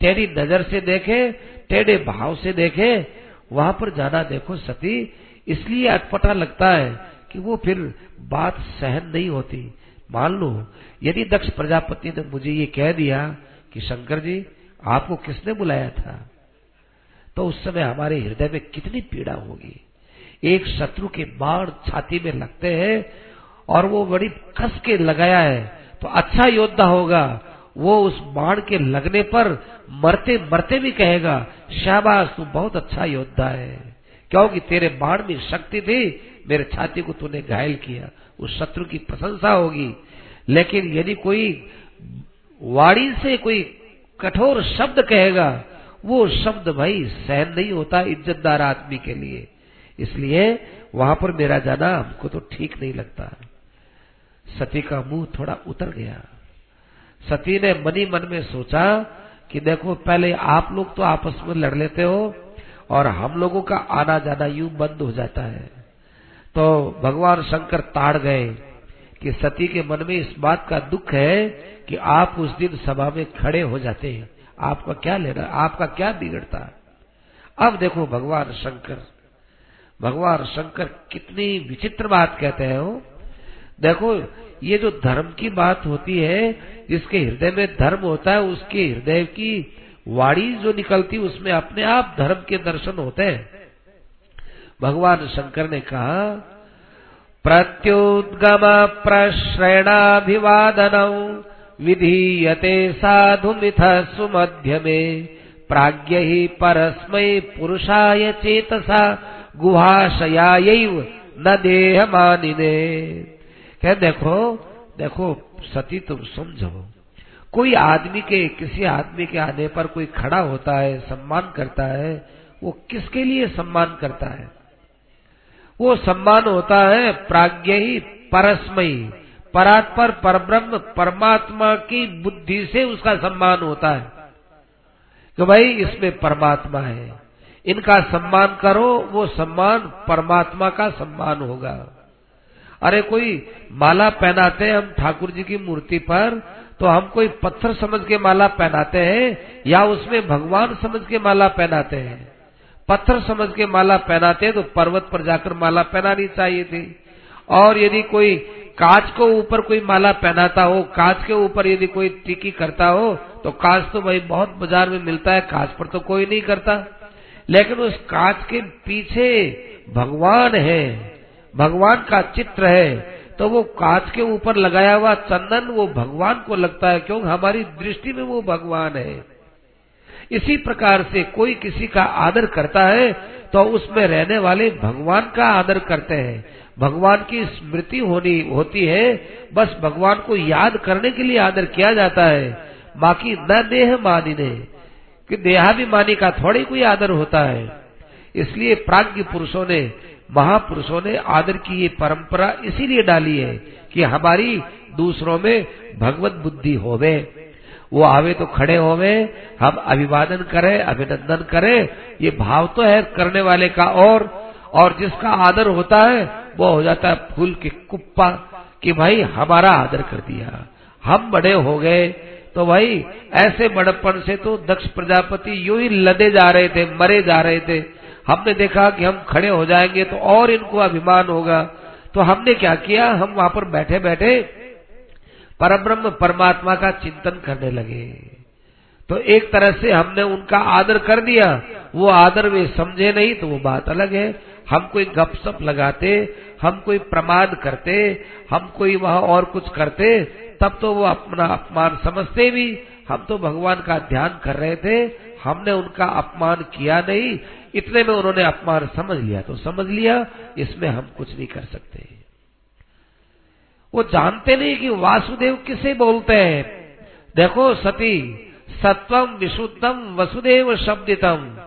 टेढ़ी नज़र से देखे, टेढ़े भाव से देखे, वहाँ पर जाना देखो सती, इसलिए अटपटा लगता है कि वो फिर बात सहन नहीं होती। मान लो, यदि दक्ष प्रजापति ने मुझे ये कह दिया कि शंकर जी, आपको किसने बुलाया था? तो उस समय हमारे हृदय में कितनी पीड़ा होगी। एक शत्रु के बाण छाती में लगते हैं और वो बड़ी कस के लगाया है। तो अच्छा योद्धा होगा। वो उस बाण के लगने पर मरते मरते भी कहेगा, शाबाश, तू बहुत अच्छा योद्धा है। क्योंकि तेरे बाण में शक्ति थी मेरे छाती को तूने घायल किया, उस शत्रु की प्रशंसा होगी। लेकिन यदि कोई वाणी से कोई कठोर शब्द कहेगा, वो शब्द भाई सहन नहीं होता इज्जतदार आदमी के लिए। इसलिए वहाँ पर मेरा जाना हमको तो ठीक नहीं लगता। सती का मुँह थोड़ा उतर गया। सती ने मनी मन में सोचा कि देखो, पहले आप लोग तो आपस में लड़ लेते हो और हम लोगों का आना जाना यूँ बंद हो जाता है। तो भगवान शंकर ताड़ गए कि सती के मन में इस बात का दुख है कि आप उस दिन सभा में खड़े हो जाते हैं। आपका क्या लेना, आपका क्या बिगड़ता? अब देखो भगवान शंकर भगवान शंकर कितनी विचित्र बात कहते हैं वो। देखो, ये जो धर्म की बात होती है, जिसके हृदय में धर्म होता है, उसके हृदय की वाणी जो निकलती, उसमें अपने आप धर्म के दर्शन होते हैं। भगवान शंकर ने कहा, प्रत्युद्गम प्रश्रयणाभिवादन विधीयते साधु मिथ सुमध्य में प्राज्ञ ही परस्मय पुरुषाय चेतसा गुहाशया न देह मानिने कह, देखो देखो, सती तुम समझो, कोई आदमी के, किसी आदमी के आने पर कोई खड़ा होता है, सम्मान करता है, वो किसके लिए सम्मान करता है? वो सम्मान होता है प्राज्ञ ही परस्मयी परात्पर परब्रह्म परमात्मा की बुद्धि से उसका सम्मान होता है। कि भाई, इसमें परमात्मा है। इनका सम्मान करो, वो सम्मान परमात्मा का सम्मान होगा। अरे, कोई माला पहनाते हैं हम ठाकुर जी की मूर्ति पर तो हम कोई पत्थर समझ के माला पहनाते हैं या उसमें भगवान समझ के माला पहनाते हैं? पत्थर समझ के माला पहनाते तो पर्वत पर जाकर माला पहनानी चाहिए थी। और यदि कोई कांच को ऊपर कोई माला पहनाता हो, कांच के ऊपर यदि कोई टिकी करता हो तो कांच तो भाई बहुत बाज़ार में मिलता है, कांच पर तो कोई नहीं करता। लेकिन उस कांच के पीछे भगवान है, भगवान का चित्र है तो वो कांच के ऊपर लगाया हुआ चंदन वो भगवान को लगता है, क्योंकि हमारी दृष्टि में वो भगवान है। इसी प्रकार से कोई किसी का आदर करता है तो उसमें रहने वाले भगवान का आदर करते हैं। भगवान की स्मृति होनी, होती है, बस भगवान को याद करने के लिए आदर किया जाता है। बाकी न देह मानिने कि देहाभिमानी का थोड़ी कोई आदर होता है। इसलिए प्राज्ञ पुरुषों ने, महापुरुषों ने आदर की ये परंपरा इसीलिए डाली है कि हमारी दूसरों में भगवत बुद्धि होवे। वो आवे तो खड़े होवे, हम अभिवादन करें, अभिनंदन करें, ये भाव तो है करने वाले का और और जिसका आदर होता है, वो हो जाता है फूल के कुप्पा कि भाई हमारा आदर कर दिया। हम बड़े हो गए तो भाई ऐसे बड़प्पन से तो दक्ष प्रजापति यूँ ही लदे जा रहे थे, मरे जा रहे थे। हमने देखा कि हम खड़े हो जाएँगे तो और इनको अभिमान होगा। तो हमने क्या किया? हम वहाँ पर बैठे बैठे परब्रह्म परमात्मा का चिंतन करने लगे। तो एक तरह से हमने उनका आदर कर दिया। वो आदर वे समझे नहीं तो वो बात अलग है। हम कोई गपसप लगाते, हम कोई प्रमाद करते, हम कोई वहाँ और कुछ करते, तब तो वो अपना अपमान समझते भी। हम तो भगवान का ध्यान कर रहे थे, हमने उनका अपमान किया नहीं। इतने में उन्होंने अपमान समझ लिया तो समझ लिया, इसमें हम कुछ नहीं कर सकते। वो जानते नहीं कि वासुदेव किसे बोलते हैं। देखो सती सत्वम विशुद्धम वसुदेव शब्दितम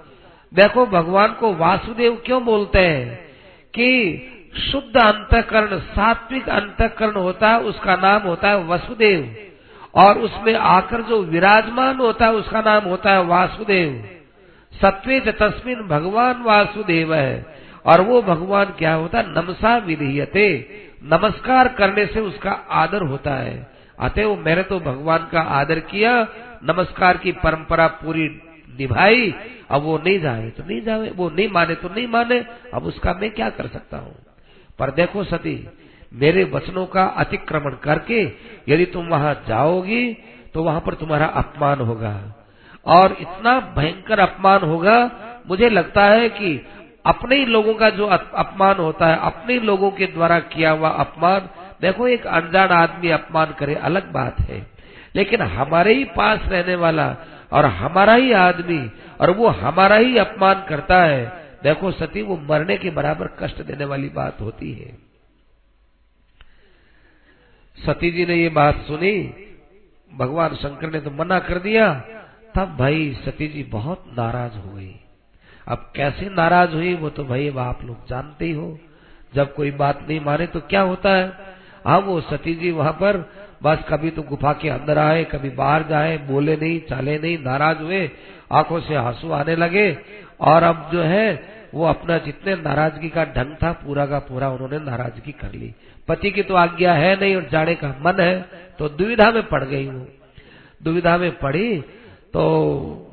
देखो भगवान को वासुदेव क्यों बोलते हैं? कि शुद्ध अंतकरण, सात्विक अंतकरण होता है, उसका नाम होता है वसुदेव। और उसमें आकर जो विराजमान होता है, उसका नाम होता है वासुदेव। सत्वेज तस्मिन भगवान वासुदेव। है और वो भगवान क्या होता है? नमसा विधीयते। नमस्कार करने से उसका आदर होता है। अतएव मैंने तो भगवान का आदर किया, नमस्कार की परंपरा पूरी निभाई, अब वो नहीं जाए तो नहीं जाए वो नहीं माने तो नहीं माने, अब उसका मैं क्या कर सकता हूँ? पर देखो सती, मेरे वचनों का अतिक्रमण करके यदि तुम वहाँ जाओगी तो वहाँ पर तुम्हारा अपमान होगा। और इतना भयंकर अपमान होगा, मुझे लगता है कि अपने ही लोगों का जो अपमान होता है, अपने ही लोगों के द्वारा किया हुआ अपमान, देखो एक अनजान आदमी अपमान करे, अलग बात है। लेकिन हमारे ही पास रहने वाला और हमारा ही आदमी और वो हमारा ही अपमान करता है, देखो सती, वो मरने के बराबर कष्ट देने वाली बात होती है। सती जी ने ये बात सुनी, भगवान शंकर ने तो मना कर दिया, तब भाई सती जी बहुत नाराज़ हो गई। अब कैसे नाराज़ हुई वो तो भाई आप लोग जानते ही हो। जब कोई बात नहीं माने तो क्या होता है? हाँ वो सती जी वहाँ पर बस कभी तो गुफा के अंदर आए, कभी बाहर जाए, बोले नहीं, चले नहीं, नाराज़ हुए, आँखों से आँसू आने लगे और अब जो है वो अपना जितने नाराज़गी का ढंग था, पूरा का पूरा उन्होंने नाराज़गी कर ली। पति की तो आज्ञा है नहीं और जाने का मन है तो दुविधा में पड़ गई वो। दुविधा में पड़ी तो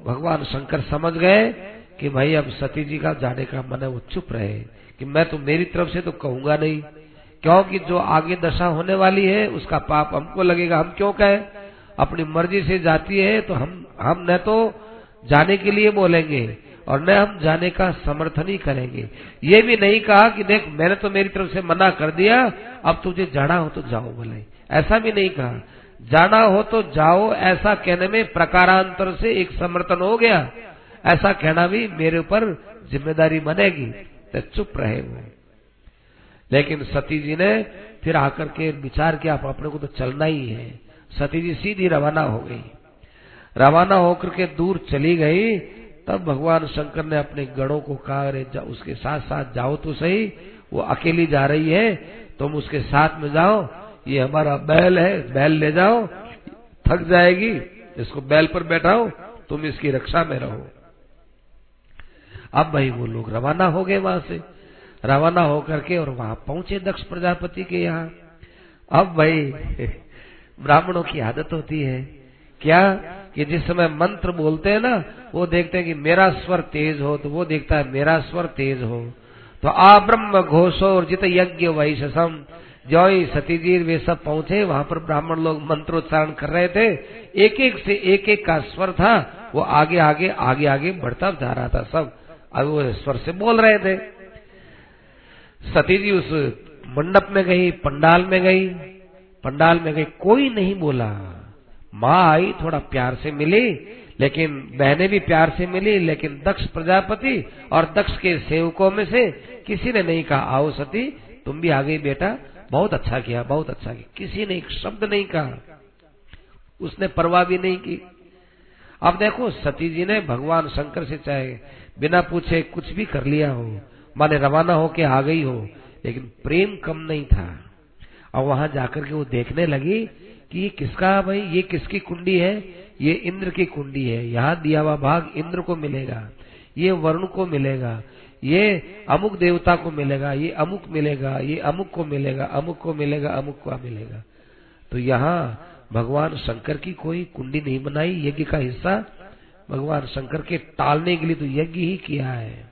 भगवान शंकर समझ गए कि भाई अब सती जी का जाने का मन है, वो चुप रहे। कि मैं तो मेरी तरफ़ से तो कहूँगा नहीं। क्योंकि जो आगे दशा होने वाली है, उसका पाप हमको लगेगा। हम क्यों कहें? अपनी मर्ज़ी से जाती है तो हम हम न तो जाने के लिए बोलेंगे, और न हम जाने का समर्थन ही करेंगे। ये भी नहीं कहा कि देख, मैंने तो मेरी तरफ़ से मना कर दिया, अब तुझे जाना हो तो जाओ बोले ऐसा भी नहीं कहा। जाना हो तो जाओ, ऐसा कहने में प्रकारांतर से एक समर्थन हो गया। ऐसा कहना भी मेरे ऊपर ज़िम्मेदारी बनेगी। तो चुप रहे वो लेकिन सती जी ने फिर आकर के विचार किया, आप अपने को तो चलना ही है। सती जी सीधी रवाना हो गई। रवाना होकर के दूर चली गई। तब भगवान शंकर ने अपने गणों को कहा, अरे उसके साथ साथ जाओ तो सही। वो अकेली जा रही है। तुम उसके साथ में जाओ। ये हमारा बैल है। बैल ले जाओ। थक जाएगी। इसको बैल पर बैठाओ। तुम इसकी रक्षा में रहो। अब भाई वो लोग रवाना हो गए वहाँ से। रवाना होकर के और वहाँ पहुँचे दक्ष प्रजापति के यहाँ। अब भाई, *laughs* ब्राह्मणों की आदत होती है। क्या? कि जिस समय मंत्र बोलते हैं ना, वो देखते हैं कि मेरा स्वर तेज हो तो वो देखता है मेरा स्वर तेज हो। तो आ ब्रह्म घोषो और जित यज्ञ वैशम जो ही सतीजीर वे सब पहुँचे, वहाँ पर ब्राह्मण लोग मंत्रोच्चारण कर रहे थे। एक एक से एक एक का स्वर था, वो आगे आगे आगे आगे बढ़ता जा रहा था सब। अब वो स्वर से बोल रहे थे। सती जी उस मंडप में गई, पंडाल में गई। पंडाल में गई, कोई नहीं बोला। माँ आई, थोड़ा प्यार से मिली, लेकिन बहने भी प्यार से मिली, लेकिन दक्ष प्रजापति और दक्ष के सेवकों में से किसी ने नहीं कहा, आओ सती, तुम भी आ गई बेटा, बहुत अच्छा किया, बहुत अच्छा किया। किसी ने एक शब्द नहीं कहा। उसने परवाह भी नहीं की। अब देखो सती जी ने भगवान शंकर से चाहे बिना पूछे कुछ भी कर लिया हो, माने रवाना होके आ गई हो, लेकिन प्रेम कम नहीं था। और वहाँ जाकर के वो देखने लगी कि ये किसका भाई? ये किसकी कुंडी है? ये इंद्र की कुंडी है। यहाँ दिया हुआ भाग इंद्र को मिलेगा, ये वरुण को मिलेगा, ये अमुक देवता को मिलेगा, ये अमुक मिलेगा, ये अमुक को मिलेगा, अमुक को मिलेगा, अमुक को मिलेगा। तो यहाँ भगवान शंकर की कोई कुंडी नहीं बनाई, यज्ञ का हिस्सा भगवान शंकर के टालने के लिए तो यज्ञ ही किया है।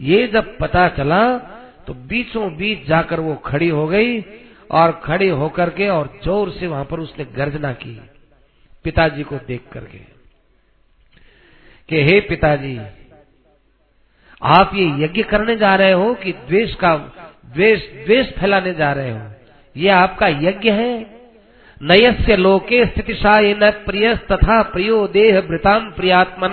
ये जब पता चला तो बीचों बीच जाकर वो खड़ी हो गई और खड़ी होकर के और ज़ोर से वहाँ पर उसने गर्जना की पिताजी को देख करके कि, हे पिताजी, आप ये यज्ञ करने जा रहे हो कि द्वेष का, द्वेष द्वेष फैलाने जा रहे हो? ये आपका यज्ञ है? नयस्य लोके स्थितिशाय न प्रिय तथा प्रियो देह वृताम प्रियात्मन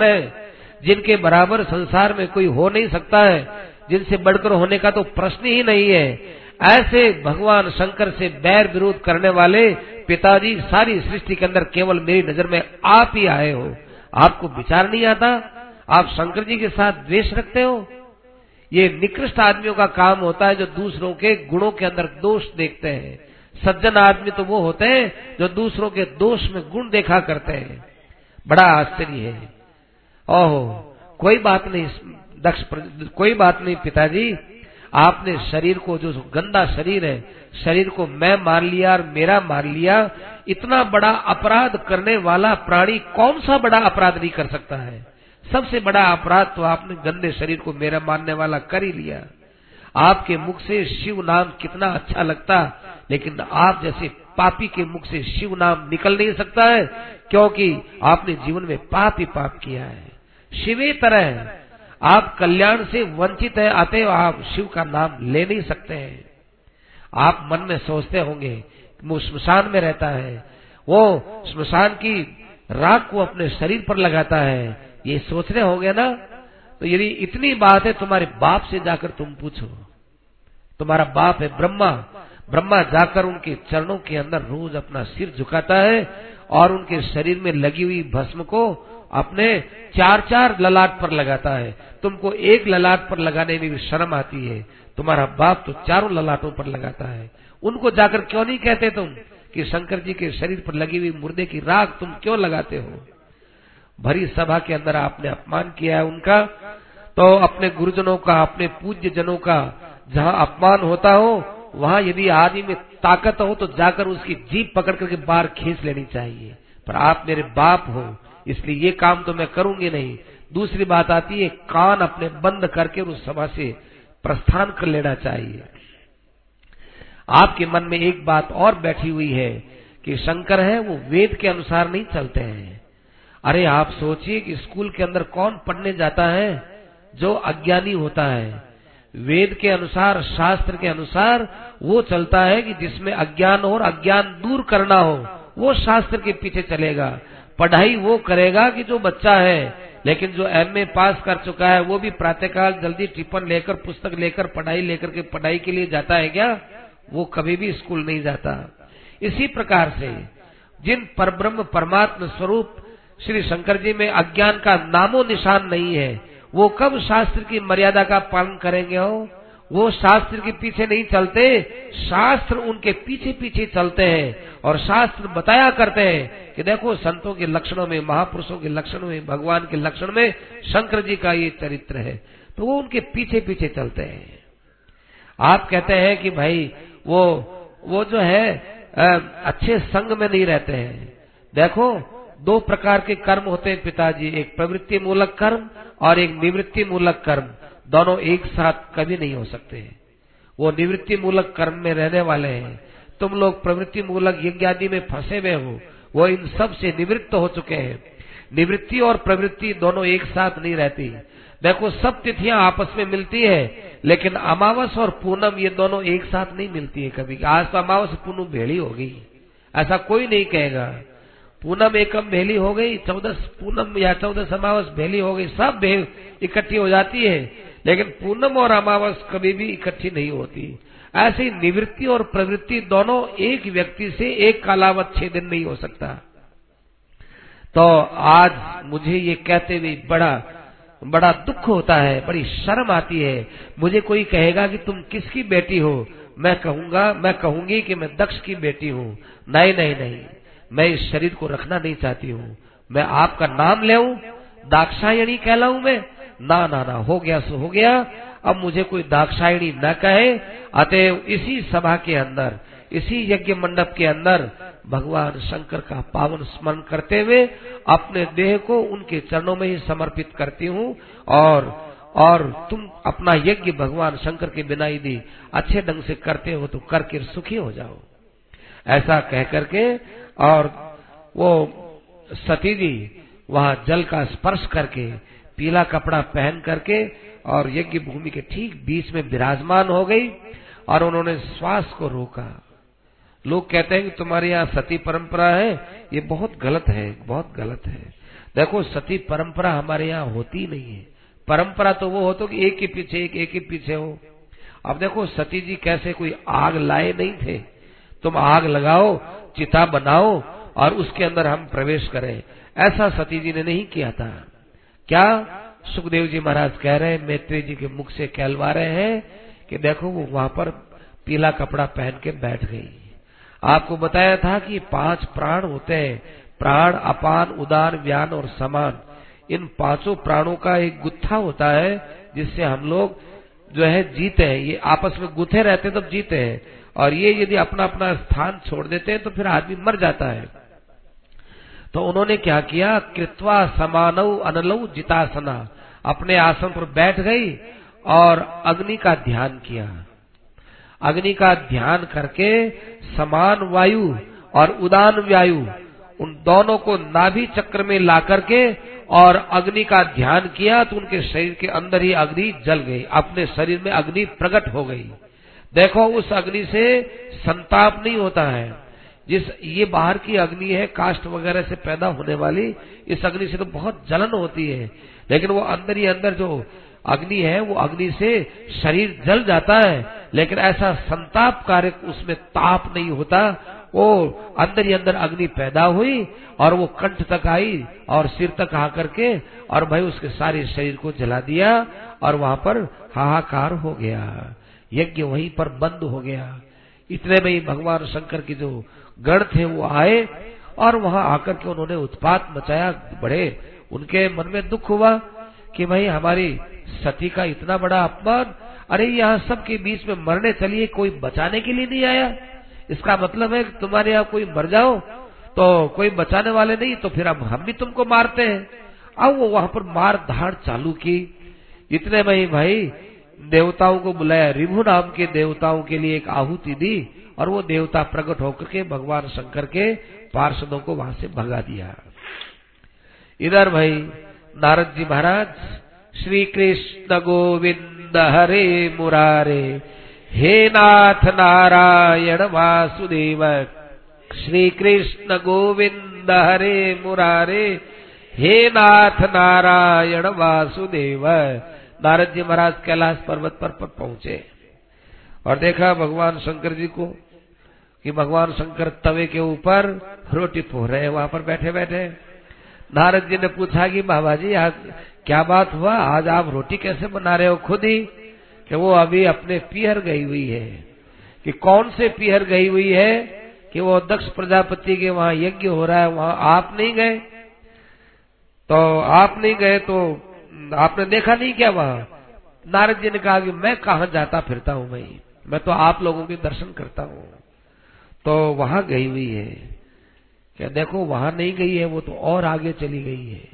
जिनके बराबर संसार में कोई हो नहीं सकता है, जिनसे बढ़कर होने का तो प्रश्न ही नहीं है। ऐसे भगवान शंकर से बैर विरोध करने वाले पिताजी सारी सृष्टि के अंदर केवल मेरी नज़र में आप ही आए हो। आपको विचार नहीं आता? आप शंकर जी के साथ द्वेष रखते हो? ये निकृष्ट आदमियों का काम होता है जो दूसरों के गुणों के अंदर दोष देखते हैं। सज्जन आदमी तो वो होते हैं जो दूसरों के दोष में गुण देखा करते हैं। बड़ा आश्चर्य है। ओहो, कोई बात नहीं, दक्ष कोई बात नहीं पिताजी। आपने शरीर को, जो गंदा शरीर है, शरीर को मैं मार लिया और मेरा मार लिया, इतना बड़ा अपराध करने वाला प्राणी कौन सा बड़ा अपराध नहीं कर सकता है? सबसे बड़ा अपराध तो आपने गंदे शरीर को मेरा मारने वाला कर ही लिया। आपके मुख से शिव नाम कितना अच्छा लगता लेकिन आप जैसे पापी के मुख से शिव नाम निकल नहीं सकता है, क्योंकि आपने जीवन में पाप ही पाप किया है। शिवे तरह आप कल्याण से वंचित है आते हो आप शिव का नाम ले नहीं सकते हैं। आप मन में सोचते होंगे, वो स्मशान में रहता है। वो स्मशान की राख को अपने शरीर पर लगाता है। ये सोच रहे होंगे ना तो यदि इतनी बात है, तुम्हारे बाप से जाकर तुम पूछो। तुम्हारा बाप है ब्रह्मा ब्रह्मा जाकर उनके चरणों के अंदर रोज अपना सिर झुकाता है और उनके शरीर में लगी हुई भस्म को अपने चार चार ललाट पर लगाता है। तुमको एक ललाट पर लगाने में भी शर्म आती है। तुम्हारा बाप तो चारों ललाटों पर लगाता है। उनको जाकर क्यों नहीं कहते तुम कि शंकर जी के शरीर पर लगी हुई मुर्दे की राख तुम क्यों लगाते हो? भरी सभा के अंदर आपने अपमान किया है उनका। तो अपने गुरुजनों का, अपने पूज्य जनों का जहाँ अपमान होता हो वहाँ यदि आदमी में ताकत हो तो जाकर उसकी जीप पकड़ करके बाहर खींच लेनी चाहिए। पर आप मेरे बाप हो, इसलिए ये काम तो मैं करूँगी नहीं। दूसरी बात आती है, कान अपने बंद करके उस सभा से प्रस्थान कर लेना चाहिए। आपके मन में एक बात और बैठी हुई है कि शंकर है, वो वेद के अनुसार नहीं चलते हैं। अरे आप सोचिए कि स्कूल के अंदर कौन पढ़ने जाता है जो अज्ञानी होता है। वेद के अनुसार, शास्त्र के अनुसार वो चलता है कि जिसमें अज्ञान और अज्ञान दूर करना हो, वो शास्त्र के पीछे चलेगा। पढ़ाई वो करेगा कि जो बच्चा है, लेकिन जो एमए पास कर चुका है, वो भी प्रातःकाल जल्दी टिफन लेकर, पुस्तक लेकर, पढ़ाई लेकर के पढ़ाई के लिए जाता है क्या? वो कभी भी स्कूल नहीं जाता। इसी प्रकार से जिन परब्रह्म परमात्म स्वरूप श्री शंकर जी में अज्ञान का नामो निशान नहीं है वो कब शास्त्र की मर्यादा का पालन करेंगे हो? वो शास्त्र के पीछे नहीं चलते, शास्त्र उनके पीछे पीछे चलते हैं और शास्त्र बताया करते हैं कि देखो संतों के लक्षणों में, महापुरुषों के लक्षणों में, भगवान के लक्षण में शंकर जी का ये चरित्र है। तो वो उनके पीछे पीछे चलते हैं। आप कहते हैं कि भाई, वो वो जो है अच्छे संग में नहीं रहते हैं। देखो दो प्रकार के कर्म होते हैं पिताजी, एक प्रवृत्ति मूलक कर्म और एक निवृत्ति मूलक कर्म। दोनों एक साथ कभी नहीं हो सकते वो निवृत्ति मूलक कर्म में रहने वाले हैं। तुम लोग प्रवृत्ति मूलक यज्ञ आदि में फंसे हुए हो। वो इन सबसे निवृत्त हो चुके हैं। निवृत्ति और प्रवृत्ति दोनों एक साथ नहीं रहती। देखो, सब तिथियाँ आपस में मिलती है, लेकिन अमावस और पूनम ये दोनों एक साथ नहीं मिलती है कभी। आज तो अमावस पूनम भेड़ी होगी। ऐसा कोई नहीं कहेगा। पूनम एकम भेली हो गई चौदह पूनम या चौदह अमावस भेली हो गई, सब भेल, इकट्ठी हो जाती है। लेकिन पूनम और अमावस कभी भी इकट्ठी नहीं होती। ऐसी निवृत्ति और प्रवृत्ति दोनों एक व्यक्ति से एक कालावत छह दिन नहीं हो सकता। तो आज मुझे ये कहते हुए बड़ा बड़ा दुख होता है, बड़ी शर्म आती है। मुझे कोई कहेगा कि तुम किसकी बेटी हो? मैं कहूँगा, मैं कहूँगी कि मैं दक्ष की बेटी हूँ। नहीं नहीं नहीं। मैं इस शरीर को रखना नहीं चाहती हूँ। मैं आपका नाम ले दाक्षायणी कहलाऊ मैं। ना ना ना, हो गया, सो हो गया। अब मुझे कोई दाक्षायणी न कहे। अतएव इसी सभा के अंदर, इसी यज्ञ मंडप के अंदर भगवान शंकर का पावन स्मरण करते हुए अपने देह को उनके चरणों में ही समर्पित करती हूँ। और और तुम अपना यज्ञ भगवान शंकर के बिना यदि अच्छे ढंग से करते हो तो करके सुखी हो जाओ। ऐसा कह करके और वो सती जी वहाँ जल का स्पर्श करके पीला कपड़ा पहन करके और यज्ञ भूमि के ठीक बीच में विराजमान हो गई और उन्होंने श्वास को रोका। लोग कहते हैं कि तुम्हारे यहाँ सती परंपरा है, ये बहुत गलत है, बहुत गलत है। देखो, सती परंपरा हमारे यहाँ होती नहीं है। परंपरा तो वो हो तो कि एक के पीछे एक एक के पीछे हो। अब देखो, सती जी कैसे कोई आग लाए नहीं थे। तुम आग लगाओ, चिता बनाओ और उसके अंदर हम प्रवेश करें। ऐसा सती जी ने नहीं किया था। क्या? सुखदेव जी महाराज कह रहे हैं मैत्री जी के मुख से कहलवा रहे हैं कि देखो वो वहाँ पर पीला कपड़ा पहन के बैठ गई। आपको बताया था कि पाँच प्राण होते हैं, प्राण, अपान उदान व्यान और समान। इन पाँचों प्राणों का एक गुत्था होता है, जिससे हम लोग जो है जीते हैं। ये आपस में गुथे रहते तब जीते हैं। और ये यदि अपना अपना स्थान छोड़ देते हैं तो फिर आदमी मर जाता है। तो उन्होंने क्या किया? कृत्वा समानव अनलव जितासना। अपने आसन पर बैठ गई और अग्नि का ध्यान किया। अग्नि का ध्यान करके समान वायु और उदान वायु उन दोनों को नाभि चक्र में ला करके और अग्नि का ध्यान किया तो उनके शरीर के अंदर ही अग्नि जल गई। अपने शरीर में अग्नि प्रकट हो गई। देखो, उस अग्नि से संताप नहीं होता है। जिस, ये बाहर की अग्नि है कास्ट वगैरह से पैदा होने वाली, इस अग्नि से तो बहुत जलन होती है। लेकिन वो अंदर ही अंदर जो अग्नि है, वो अग्नि से शरीर जल जाता है। लेकिन ऐसा संताप कार्य उसमें ताप नहीं होता। वो अंदर ही अंदर अग्नि पैदा हुई और वो कंठ तक आई और सिर तक आ करके और भाई उसके सारे शरीर को जला दिया और वहाँ पर हाहाकार हो गया। यज्ञ वहीं पर बंद हो गया। इतने में ही भगवान शंकर के जो गण थे वो आए और वहाँ आकर के उन्होंने उत्पात मचाया बड़े। उनके मन में दुख हुआ कि भाई हमारी सती का इतना बड़ा अपमान, अरे यहाँ सबके बीच में मरने चलिए, कोई बचाने के लिए नहीं आया। इसका मतलब है तुम्हारे यहाँ कोई मर जाओ तो कोई बचाने वाले नहीं तो फिर अब हम भी तुमको मारते हैं। अब वो वहाँ पर मार धाड़ चालू की। इतने में ही भाई देवताओं को बुलाया, रिभु नाम के देवताओं के लिए एक आहुति दी और वो देवता प्रकट होकर के भगवान शंकर के पार्षदों को वहाँ से भगा दिया। इधर भाई, नारद जी महाराज श्री कृष्ण गोविंद हरे मुरारे, हे नाथ नारायण वासुदेव श्री कृष्ण गोविंद हरे मुरारे, हे नाथ नारायण वासुदेव नारद जी महाराज कैलाश पर्वत पर, पहुँचे और देखा भगवान शंकर जी को कि भगवान शंकर तवे के ऊपर रोटी पो रहे हैं वहाँ पर बैठे बैठे। नारद जी ने पूछा कि बाबा जी आज क्या बात हुआ? आज आप रोटी कैसे बना रहे हो खुद ही? कि वो अभी अपने पीहर गई हुई है। कि कौन से पीहर गई हुई है? कि वो दक्ष प्रजापति के वहाँ यज्ञ हो रहा है वहाँ आप नहीं गए। तो आप नहीं गए तो आपने देखा नहीं क्या वहाँ? नारद जी ने कहा कि मैं कहा जाता फिरता हूँ भाई? मैं तो आप लोगों के दर्शन करता हूँ। तो वहाँ गई हुई है। क्या देखो, वहाँ नहीं गई है, वो तो और आगे चली गई है।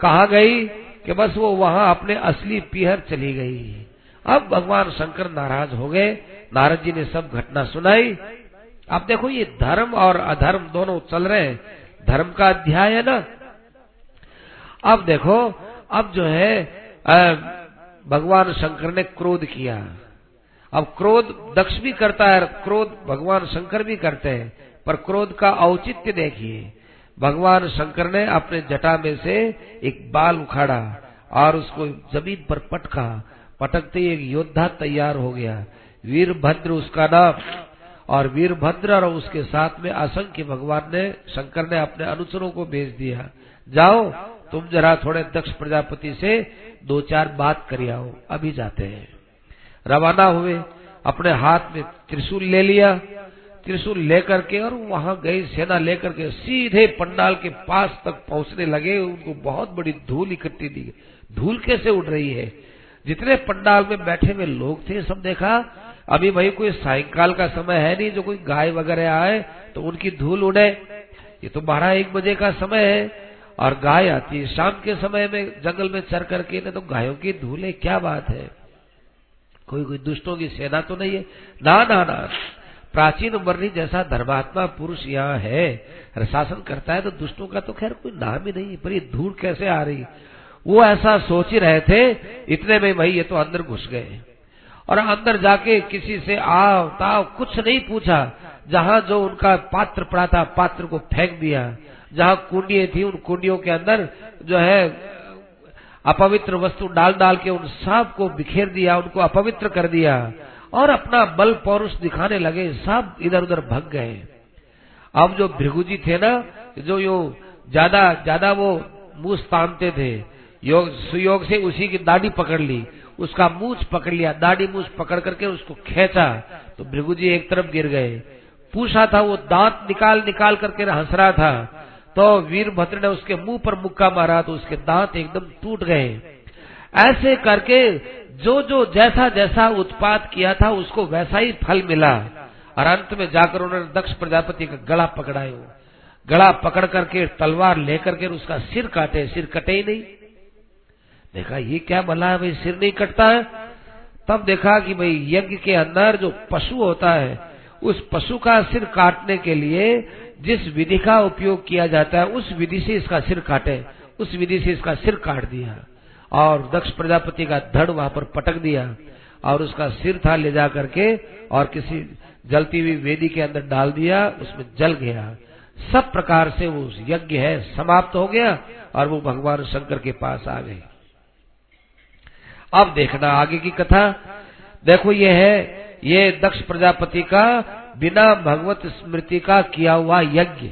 कहा गई? कि बस वो वहाँ अपने असली पीहर चली गई। अब भगवान शंकर नाराज़ हो गए। नारद जी ने सब घटना सुनाई। अब देखो, ये धर्म और अधर्म दोनों चल रहे हैं। धर्म का अध्याय है ना? अब देखो अब जो है भगवान शंकर ने क्रोध किया। अब क्रोध दक्ष भी करता है क्रोध भगवान शंकर भी करते हैं, पर क्रोध का औचित्य देखिए। भगवान शंकर ने अपने जटा में से एक बाल उखाड़ा और उसको ज़मीन पर पटका। पटकते एक योद्धा तैयार हो गया। वीरभद्र उसका नाम और वीरभद्र और उसके साथ में असंख्य भगवान ने, शंकर ने अपने अनुचरों को भेज दिया। जाओ तुम जरा थोड़े दक्ष प्रजापति से दो चार बात कर आओ, अभी जाते हैं। रवाना हुए, अपने हाथ में त्रिशूल ले लिया। त्रिशूल लेकर के और वहाँ गई सेना लेकर के सीधे पंडाल के पास तक पहुँचने लगे। उनको बहुत बड़ी धूल इकट्ठी दी गई। धूल कैसे उड़ रही है? जितने पंडाल में बैठे हुए लोग थे, सब देखा, अभी भाई कोई सायकाल का समय है नहीं, जो कोई गाय वगैरह आए तो उनकी धूल उड़े। ये तो बारह एक बजे का समय है। और गाय आती है। शाम के समय में जंगल में चर करके ना तो गायों की धूल है, क्या बात है? कोई कोई दुष्टों की सेना तो नहीं है। ना ना ना। प्राचीन वर्णी जैसा धर्मात्मा पुरुष यहाँ है। शासन करता है तो दुष्टों का तो खैर कोई नाम ही नहीं पर ये धूल कैसे आ रही? वो ऐसा सोच ही रहे थे, इतने में भाई ये तो अंदर घुस गए। और अंदर जाके किसी से आओ ताओ कुछ नहीं पूछा, जहाँ जो उनका पात्र पड़ा था, पात्र को फेंक दिया। जहाँ कुंडिये थी, उन कुंडियों के अंदर जो है, अपवित्र वस्तु डाल डाल के उन सबको बिखेर दिया, उनको अपवित्र कर दिया और अपना बल पौरुष दिखाने लगे, सब इधर उधर भग गए। अब जो भृगुजी थे ना, जो यो ज़्यादा ज़्यादा वो मुँह तानते थे, योग, सुयोग से उसी की दाढ़ी पकड़ ली, उसका मूछ पकड़ लिया, दाढ़ी मूछ पकड़ करके उसको खेचा तो भृगुजी एक तरफ़ गिर गए। पूछा था, वो दांत निकाल निकाल करके हंस रहा था तो वीरभद्र ने उसके मुँह पर मुक्का मारा तो उसके दांत एकदम टूट गए। ऐसे करके जो जो जैसा जैसा उत्पाद किया था, उसको वैसा ही फल मिला। और अंत में जाकर उन्होंने दक्ष प्रजापति का गला पकड़ायो। गला पकड़ करके तलवार लेकर के उसका सिर काटे। सिर कटे ही नहीं। देखा, ये क्या भला है भाई, सिर नहीं कटता है? तब देखा कि भाई यज्ञ के अंदर जो पशु होता है उस पशु का सिर काटने के लिए जिस विधि का उपयोग किया जाता है, उस विधि से इसका सिर काटे, उस विधि से इसका सिर काट दिया। और दक्ष प्रजापति का धड़ वहाँ पर पटक दिया और उसका सिर था ले जा करके और किसी जलती हुई वेदी के अंदर डाल दिया, उसमें जल गया। सब प्रकार से वो यज्ञ है, समाप्त हो गया और वो भगवान शंकर के पास आ गए। अब देखना आगे की कथा। देखो, ये है ये दक्ष प्रजापति का बिना भगवत स्मृति का किया हुआ यज्ञ।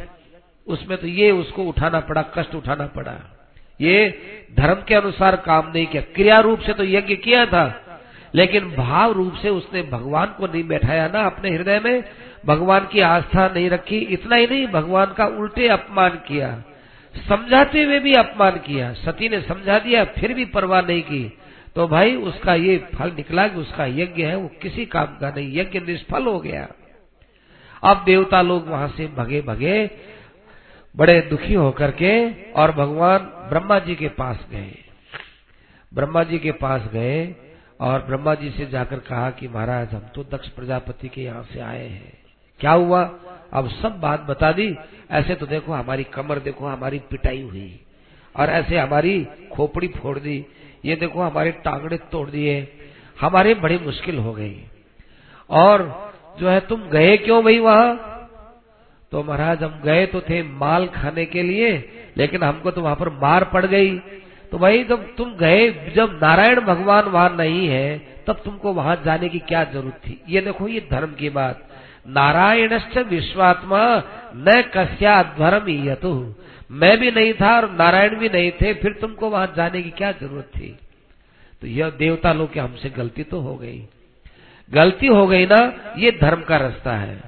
उसमें तो ये उसको उठाना पड़ा, कष्ट उठाना पड़ा। ये धर्म के अनुसार काम नहीं किया। क्रिया रूप से तो यज्ञ किया था, लेकिन भाव रूप से उसने भगवान को नहीं बैठाया ना, अपने हृदय में भगवान की आस्था नहीं रखी, इतना ही नहीं, भगवान का उल्टे अपमान किया। समझाते हुए भी अपमान किया। सती ने समझा दिया, फिर भी परवाह नहीं की। तो भाई उसका ये फल निकला कि उसका यज्ञ है, वो किसी काम का नहीं, यज्ञ निष्फल हो गया। अब देवता लोग वहाँ से भगे भगे, बड़े दुखी होकर के और भगवान ब्रह्मा जी के पास गए। ब्रह्मा जी के पास गए और ब्रह्मा जी से जाकर कहा कि महाराज, हम तो दक्ष प्रजापति के यहाँ से आए हैं। क्या हुआ? अब सब बात बता दी। ऐसे तो देखो, हमारी कमर देखो, हमारी पिटाई हुई और ऐसे हमारी खोपड़ी फोड़ दी। ये देखो हमारे टांगड़े तोड़ दिए, हमारे बड़ी मुश्किल हो गई। और जो है, तुम गए क्यों भाई वहाँ? तो महाराज, हम गए तो थे माल खाने के लिए, लेकिन हमको तो वहाँ पर मार पड़ गई। तो भाई, जब तुम गए, जब नारायण भगवान वहाँ नहीं है, तब तुमको वहाँ जाने की क्या ज़रूरत थी? ये देखो, ये धर्म की बात। नारायण विश्वात्मा न कस्या धर्म यतु मैं भी नहीं था और नारायण भी नहीं थे, फिर तुमको वहाँ जाने की क्या ज़रूरत थी? तो यह देवता लोग हमसे गलती तो हो गई। गलती हो गई ना, ये धर्म का रास्ता है।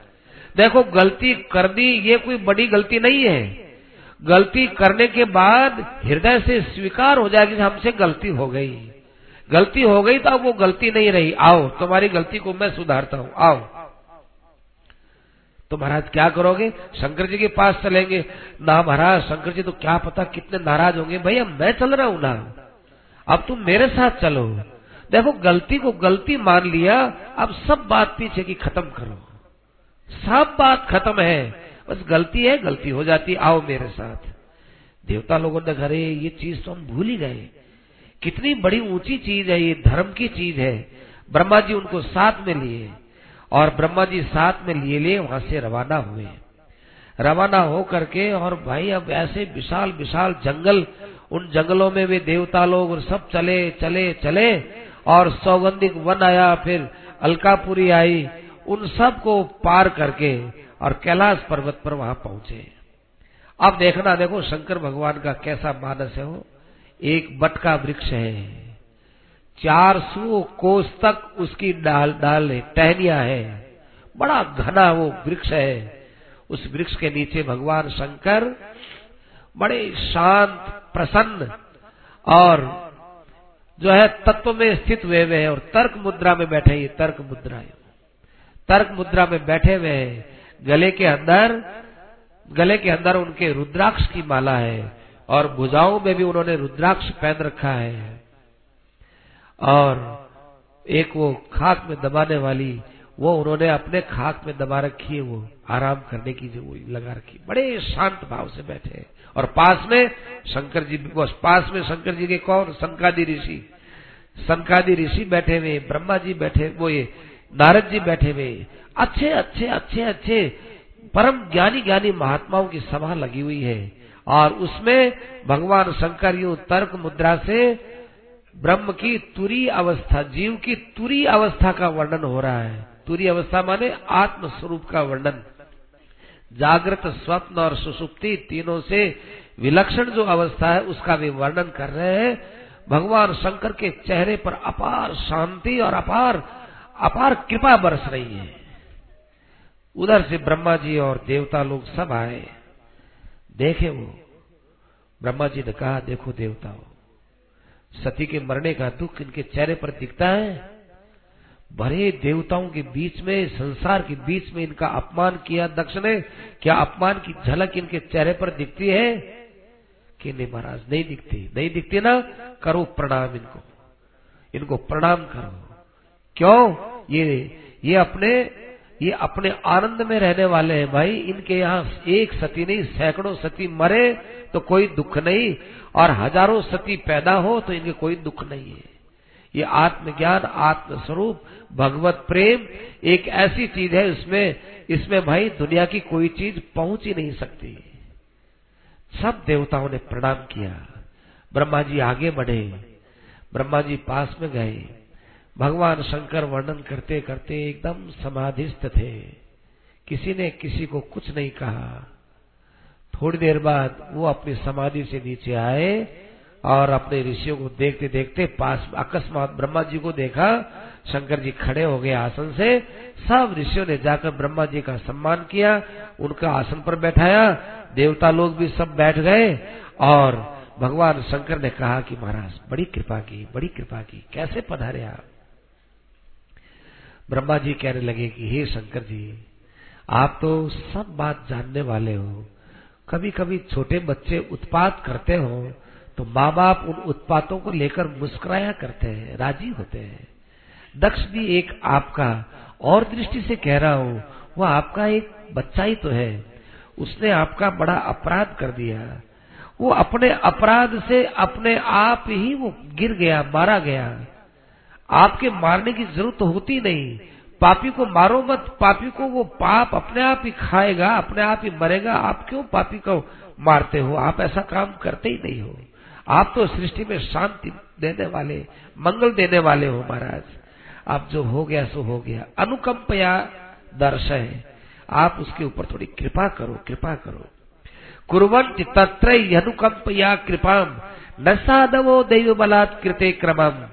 देखो, गलती कर दी ये कोई बड़ी गलती नहीं है। गलती करने के बाद हृदय से स्वीकार हो जाएगी हमसे गलती हो गई। गलती हो गई तो अब वो गलती नहीं रही। आओ, तुम्हारी गलती को मैं सुधारता हूँ। आओ। तो महाराज क्या करोगे? शंकर जी के पास चलेंगे। ना महाराज, शंकर जी तो क्या पता कितने नाराज़ होंगे। भैया, मैं चल रहा हूँ ना। अब तुम मेरे साथ चलो। देखो, गलती को गलती मान लिया, अब सब बात पीछे की खत्म करो। सब बात खत्म है। बस गलती है, गलती हो जाती आओ मेरे साथ। देवता लोगों ने घरे ये चीज़ तो हम भूल ही गए। कितनी बड़ी ऊँची चीज़ है, ये धर्म की चीज़ है। ब्रह्मा जी उनको साथ में लिए। और ब्रह्मा जी साथ में लिए लिए वहाँ से रवाना हुए। रवाना हो करके और भाई अब ऐसे विशाल विशाल जंगल, उन जंगलों में वे देवता लोग और सब चले चले चले और सौगंधिक वन आया, फिर अलकापुरी आई, उन सबको पार करके और कैलाश पर्वत पर वहाँ पहुँचे। अब देखना, देखो शंकर भगवान का कैसा मानस है वो। एक बट का वृक्ष है। चार सौ कोस तक उसकी डाल डाल टहनिया है। बड़ा घना वो वृक्ष है। उस वृक्ष के नीचे भगवान शंकर बड़े शांत, प्रसन्न और जो है तत्व में स्थित हुए हुए हैं और तर्क मुद्रा में बैठे ये तर्क मुद्रा है। तर्क मुद्रा में बैठे हुए हैं। गले के अंदर, गले के अंदर उनके रुद्राक्ष की माला है और भुजाओं में भी उन्होंने रुद्राक्ष पहन रखा है। और एक वो खाक में दबाने वाली, वो उन्होंने अपने खाक में दबा रखी है, वो आराम करने की जो लगा रखी बड़े शांत भाव से बैठे और पास में शंकर जी पास में शंकर जी के कौन? संकादि ऋषि। संकादि ऋषि बैठे हुए, ब्रह्मा जी बैठे वो ये नारद जी बैठे हुए। अच्छे अच्छे अच्छे अच्छे परम ज्ञानी ज्ञानी महात्माओं की सभा लगी हुई है। और उसमें भगवान शंकर यू तर्क मुद्रा से ब्रह्म की तुरी अवस्था, जीव की तुरी अवस्था का वर्णन हो रहा है। तुरी अवस्था माने आत्म स्वरूप का वर्णन। जागृत स्वप्न और सुसुप्ति तीनों से विलक्षण जो अवस्था है, उसका भी वर्णन कर रहे हैं। भगवान शंकर के चेहरे पर अपार शांति और अपार अपार कृपा बरस रही है। उधर से ब्रह्मा जी और देवता लोग सब आए। देखे वो, ब्रह्मा जी ने कहा, देखो देवताओं सती के मरने का दुख इनके चेहरे पर दिखता है। भरे देवताओं के बीच में, संसार के बीच में इनका अपमान किया दक्ष ने क्या अपमान की झलक इनके चेहरे पर दिखती है? कि नहीं महाराज, नहीं दिखती। नहीं दिखती ना? करो प्रणाम इनको। इनको प्रणाम करो। क्यों? ये ये अपने ये अपने आनंद में रहने वाले हैं भाई। इनके यहाँ एक सती नहीं, सैकड़ों सती मरे तो कोई दुख नहीं। और हज़ारों सती पैदा हो तो इनके कोई दुख नहीं है। ये आत्मज्ञान आत्म स्वरूप भगवत प्रेम एक ऐसी चीज़ है इसमें इसमें भाई दुनिया की कोई चीज़ पहुँच ही नहीं सकती। सब देवताओं ने प्रणाम किया। ब्रह्मा जी आगे बढ़े। ब्रह्मा जी पास में गए। भगवान शंकर वर्णन करते करते एकदम समाधिस्थ थे। किसी ने किसी को कुछ नहीं कहा। थोड़ी देर बाद वो अपनी समाधि से नीचे आए और अपने ऋषियों को देखते देखते पास अकस्मात ब्रह्मा जी को देखा, शंकर जी खड़े हो गए आसन से। सब ऋषियों ने जाकर ब्रह्मा जी का सम्मान किया, उनका आसन पर बैठाया। देवता लोग भी सब बैठ गए और भगवान शंकर ने कहा कि महाराज, बड़ी कृपा की, बड़ी कृपा की, कैसे पधारे आप? ब्रह्मा जी कहने लगे कि, हे शंकर जी, आप तो सब बात जानने वाले हो। कभी कभी छोटे बच्चे उत्पात करते हो तो माँ बाप उन उत्पातों को लेकर मुस्कुराया करते हैं, राज़ी होते हैं। दक्ष भी एक आपका और दृष्टि से कह रहा हूँ, वह आपका एक बच्चा ही तो है। उसने आपका बड़ा अपराध कर दिया। वो अपने अपराध से अपने आप ही वो गिर गया, मारा गया। आपके मारने की ज़रूरत होती नहीं। पापी को मारो मत, पापी को वो पाप अपने आप ही खाएगा, अपने आप ही मरेगा। आप क्यों पापी को मारते हो? आप ऐसा काम करते ही नहीं हो। आप तो सृष्टि में शांति देने वाले, मंगल देने वाले हो महाराज। आप जो हो गया, सो हो गया। अनुकंपया दर्श आप उसके ऊपर थोड़ी कृपा करो कृपा करो। कुरंत तत्र अनुकंपया कृपा। न साधवो दैव बलात् कृते क्रमम।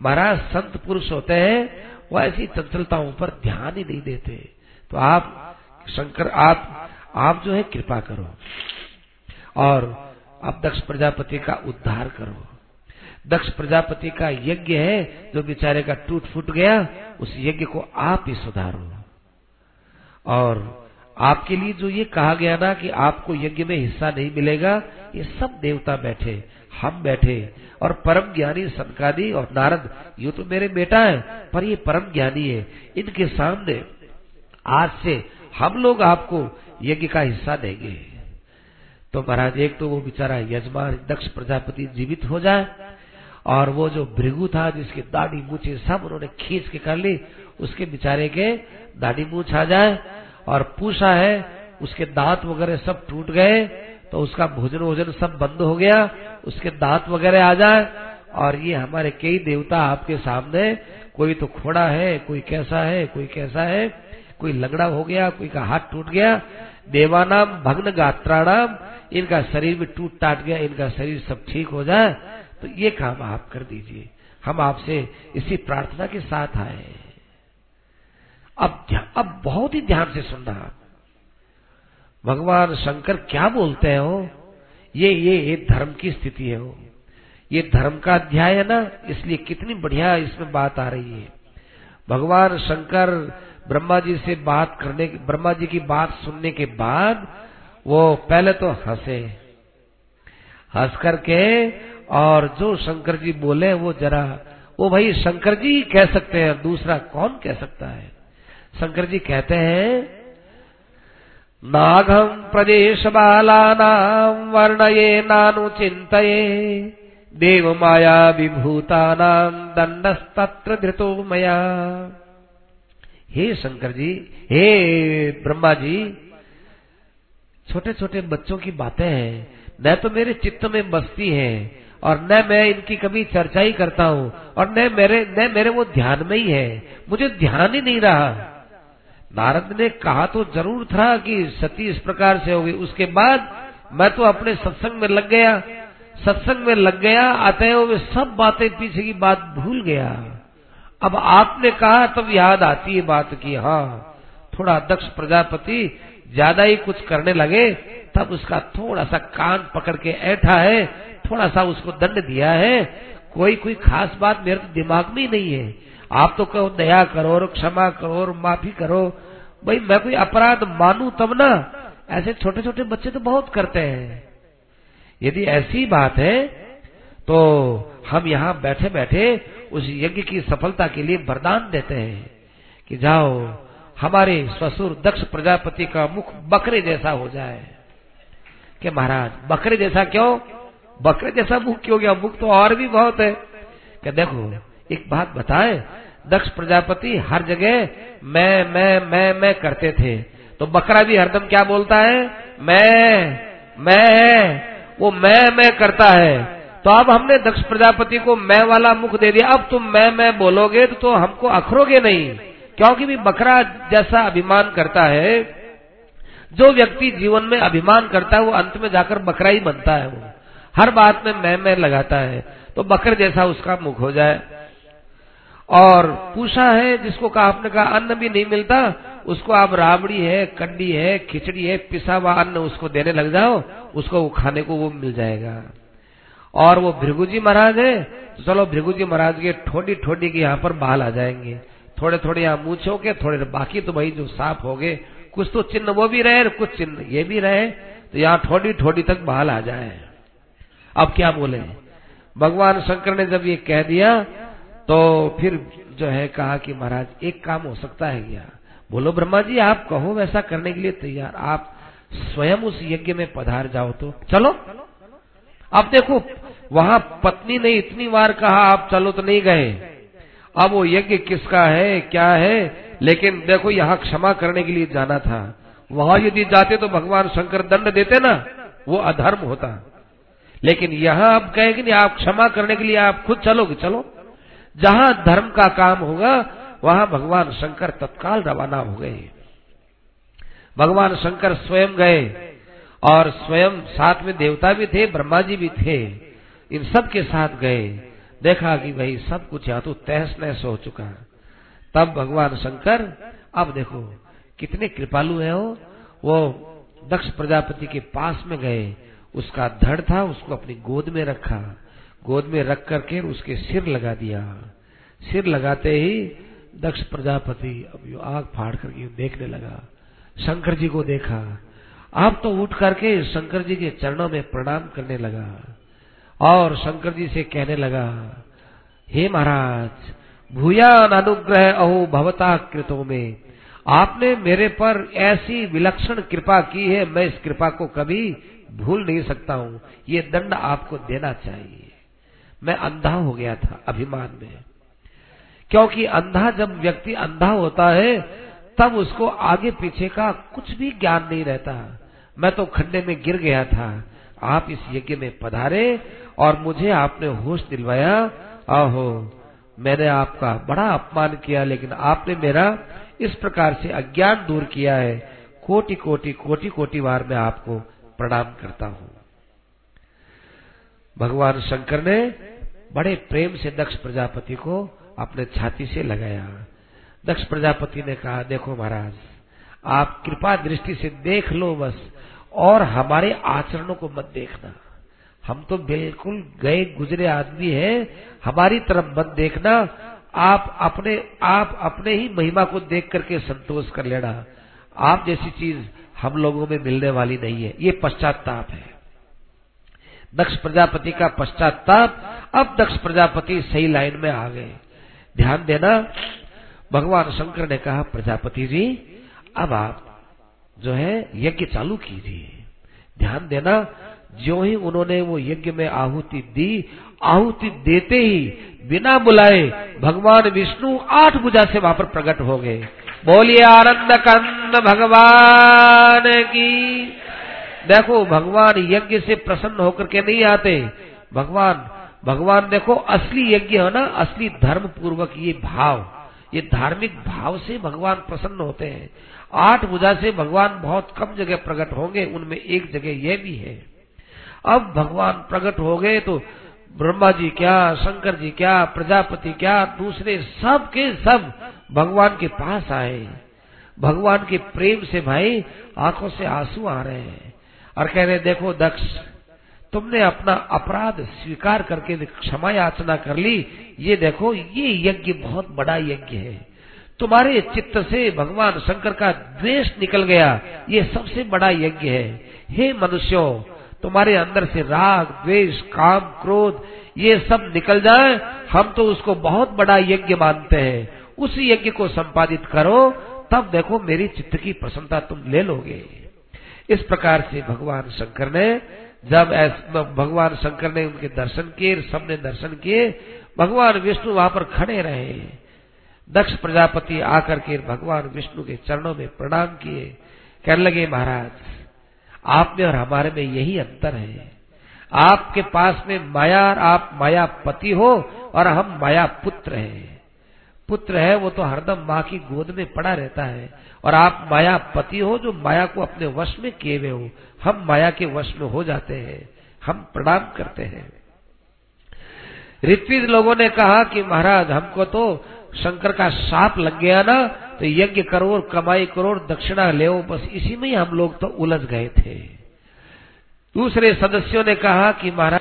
महाराज, संत पुरुष होते हैं वो ऐसी चंचलताओं पर ध्यान ही नहीं देते। तो आप, शंकर, आप आप जो है, कृपा करो। और आप दक्ष प्रजापति का उद्धार करो। दक्ष प्रजापति का यज्ञ है, जो बेचारे का टूट फूट गया, उस यज्ञ को आप ही सुधारो। और आपके लिए जो ये कहा गया ना कि आपको यज्ञ में हिस्सा नहीं मिलेगा, ये सब देवता बैठे, हम बैठे और परम ज्ञानी सनकादी और नारद, ये तो मेरे बेटा है, पर ये परम ज्ञानी है। इनके सामने आज से हम लोग आपको यज्ञ का हिस्सा देंगे। तो महाराज, एक तो वो बेचारा यजमान, दक्ष प्रजापति जीवित हो जाए, और वो जो भृगु था, जिसकी दाढ़ी मूछे सब उन्होंने खींच के कर ली, उसके बेचारे के दाढ़ी मूछ आ जाए, और पूछा है, उसके दांत वगैरह सब टूट गए तो उसका भोजन वोजन सब बंद हो गया उसके दांत वगैरह आ जाए। और ये हमारे कई देवता आपके सामने, कोई तो खोड़ा है, कोई कैसा है, कोई कैसा है, कोई लगड़ा हो गया, कोई का हाथ टूट गया, देवानाम भग्न गात्राणाम, इनका शरीर भी टूट टाट गया, इनका शरीर सब ठीक हो जाए तो ये काम आप कर दीजिए। हम आपसे इसी प्रार्थना के साथ आए अब अब बहुत ही ध्यान से सुनना भगवान शंकर क्या बोलते हो ये ये ये धर्म की स्थिति है वो। ये धर्म का अध्याय है ना, इसलिए कितनी बढ़िया इसमें बात आ रही है। भगवान शंकर ब्रह्मा जी से बात करने, ब्रह्मा जी की बात सुनने के बाद वो पहले तो हंसे। हंस करके और जो शंकर जी बोले वो जरा, वो भाई शंकर जी कह सकते हैं, दूसरा कौन कह सकता है? शंकर जी कहते हैं नाघम प्रदेश बाला नाम वर्णये नानु चिंतये देव माया विभूता नाम दंडस्तत्र धृतो मया। हे शंकर जी हे ब्रह्मा जी छोटे छोटे बच्चों की बातें हैं। न तो मेरे चित्त में बसती है और न मैं इनकी कभी चर्चा ही करता हूँ और न मेरे न मेरे वो ध्यान में ही है। मुझे ध्यान ही नहीं रहा। नारद ने कहा तो ज़रूर था कि सती इस प्रकार से होगी। उसके बाद मैं तो अपने सत्संग में लग गया। सत्संग में लग गया, अतएव वे सब बातें पीछे की बात भूल गया। अब आपने कहा, तब याद आती है बात की हाँ थोड़ा दक्ष प्रजापति ज़्यादा ही कुछ करने लगे, तब उसका थोड़ा सा कान पकड़ के ऐठा है थोड़ा सा उसको दंड दिया है। कोई कोई खास बात मेरे दिमाग में ही नहीं है। आप तो कहो, दया करो और क्षमा करो, और माफ़ी करो भाई, मैं कोई अपराध मानू तब ना। ऐसे छोटे छोटे बच्चे तो बहुत करते हैं। यदि ऐसी बात है तो हम यहाँ बैठे बैठे उस यज्ञ की सफलता के लिए वरदान देते हैं कि जाओ, हमारे ससुर दक्ष प्रजापति का मुख बकरे जैसा हो जाए। कि महाराज, बकरे जैसा क्यों? बकरे जैसा मुख क्यों गया? मुख तो और भी बहुत है। कि देखो, एक बात बताए दक्ष प्रजापति हर जगह मैं मैं मैं मैं करते थे। तो बकरा भी हरदम क्या बोलता है? मैं मैं वो मैं मैं करता है। तो अब हमने दक्ष प्रजापति को मैं वाला मुख दे दिया। अब तुम मैं मैं बोलोगे तो, तो हमको अखरोगे नहीं। क्योंकि भी बकरा जैसा अभिमान करता है जो व्यक्ति जीवन में अभिमान करता है वो अंत में जाकर बकरा ही बनता है वो। हर बात में मैं मैं लगाता है। तो बकर जैसा उसका मुख हो जाए। और पूछा है, जिसको कहा आपने कहा, अन्न भी नहीं मिलता, उसको आप राबड़ी है कंडी है, खिचड़ी है पिसा हुआ अन्न उसको देने लग जाओ, उसको वो खाने को वो मिल जाएगा। और वो भृगुजी महाराज है तो चलो भृगुजी महाराज के ठोडी ठोडी के यहाँ पर बाल आ जाएँगे। थोड़े थोड़े यहाँ मूछो के थोड़े बाकी तो भाई जो साफ़ हो गए कुछ तो चिन्ह वो भी रहे, कुछ चिन्ह ये भी रहे तो यहाँ ठोडी ठोडी तक बाल आ जाए। अब क्या बोले? भगवान शंकर ने जब ये कह दिया तो फिर जो है कहा कि महाराज, एक काम हो सकता है क्या? बोलो, ब्रह्मा जी, आप कहो वैसा करने के लिए तैयार। आप स्वयं उस यज्ञ में पधार जाओ तो। चलो। अब देखो, वहाँ पत्नी ने इतनी बार कहा, आप चलो तो नहीं गए। अब वो यज्ञ किसका है, क्या है? लेकिन देखो, यहाँ क्षमा करने के लिए जाना था। वहाँ यदि जाते तो भगवान शंकर दंड देते ना, वो अधर्म होता। लेकिन यहाँ आप कहे कि नहीं, आप क्षमा करने के लिए आप खुद चलोगे। चलो। जहाँ धर्म का काम होगा, वहाँ भगवान शंकर तत्काल रवाना हो गए। भगवान शंकर स्वयं गए और स्वयं साथ में देवता भी थे ब्रह्मा जी भी थे, इन सब के साथ गए। देखा कि भाई सब कुछ यहाँ तो तहस नहस हो चुका। तब भगवान शंकर, अब देखो, कितने कृपालु है वो। वो दक्ष प्रजापति के पास में गए, उसका धड़ था, उसको अपनी गोद में रखा। गोद में रख करके उसके सिर लगा दिया। सिर लगाते ही दक्ष प्रजापति अब यो आग फाड़ करके देखने लगा। शंकर जी को देखा। आप तो उठ करके शंकर जी के चरणों में प्रणाम करने लगा और शंकर जी से कहने लगा, हे महाराज, भूयान अनुग्रह अहो भवता कृतों में। आपने मेरे पर ऐसी विलक्षण कृपा की है, मैं इस कृपा को कभी भूल नहीं सकता हूँ। ये दंड आपको देना चाहिए। मैं अंधा हो गया था अभिमान में। क्योंकि अंधा जब व्यक्ति अंधा होता है, तब उसको आगे पीछे का कुछ भी ज्ञान नहीं रहता। मैं तो खड्डे में गिर गया था। आप इस यज्ञ में पधारे और मुझे आपने होश दिलवाया। आहो, मैंने आपका बड़ा अपमान किया, लेकिन आपने मेरा इस प्रकार से अज्ञान दूर किया है। कोटि कोटि कोटि कोटि बार मैं आपको प्रणाम करता हूँ। भगवान शंकर ने बड़े प्रेम से दक्ष प्रजापति को अपने छाती से लगाया। दक्ष प्रजापति ने कहा, देखो महाराज, आप कृपा दृष्टि से देख लो बस, और हमारे आचरणों को मत देखना। हम तो बिल्कुल गए गुजरे आदमी हैं, हमारी तरफ़ मत देखना। आप अपने आप अपने ही महिमा को देख करके संतोष कर लेना। आप जैसी चीज़ हम लोगों में मिलने वाली नहीं है। ये पश्चाताप है। दक्ष प्रजापति का पश्चाताप अब दक्ष प्रजापति सही लाइन में आ गए। ध्यान देना, भगवान शंकर ने कहा, प्रजापति जी, अब आप जो है यज्ञ चालू कीजिए। ध्यान देना, जो ही उन्होंने वो यज्ञ में आहुति दी, आहुति देते ही बिना बुलाए भगवान विष्णु आठ भुजा से वहाँ पर प्रकट हो गए। बोलिए, आनंद कंद भगवान की। देखो, भगवान यज्ञ से प्रसन्न होकर के नहीं आते। भगवान भगवान देखो, असली यज्ञ है ना, असली धर्म पूर्वक ये भाव, ये धार्मिक भाव से भगवान प्रसन्न होते हैं। आठ भुजा से भगवान बहुत कम जगह प्रकट होंगे, उनमें एक जगह यह भी है। अब भगवान प्रकट हो गए तो ब्रह्मा जी क्या, शंकर जी क्या, प्रजापति क्या, दूसरे सब के सब भगवान के पास आए। भगवान के प्रेम से भाई, आँखों से आँसू आ रहे हैं। और कह रहे देखो दक्ष तुमने अपना अपराध स्वीकार करके क्षमा याचना कर ली। ये देखो, ये यज्ञ बहुत बड़ा यज्ञ है। तुम्हारे चित्त से भगवान शंकर का द्वेष निकल गया। ये सबसे बड़ा यज्ञ है। हे मनुष्यों, तुम्हारे अंदर से राग, द्वेष, काम, क्रोध, ये सब निकल जाए, हम तो उसको बहुत बड़ा यज्ञ मानते हैं। उस यज्ञ को संपादित करो, तब देखो मेरी चित्त की प्रसन्नता तुम ले लोगे। इस प्रकार से भगवान शंकर ने जब भगवान शंकर ने उनके दर्शन किए, सबने दर्शन किए, भगवान विष्णु वहाँ पर खड़े रहे। दक्ष प्रजापति आकर के भगवान विष्णु के चरणों में प्रणाम किए। कहने लगे, महाराज आप में और हमारे में यही अंतर है। आपके पास में माया आप माया पति हो और हम माया पुत्र हैं। पुत्र है वो तो हरदम माँ की गोद में पड़ा रहता है। और आप माया पति हो जो माया को अपने वश में किए हुए हो। हम माया के वश में हो जाते हैं। हम प्रणाम करते हैं। ऋत्विज लोगों ने कहा कि महाराज, हमको तो शंकर का साप लग गया ना तो यज्ञ करो कमाई करो दक्षिणा ले बस इसी में ही हम लोग तो उलझ गए थे। दूसरे सदस्यों ने कहा कि महाराज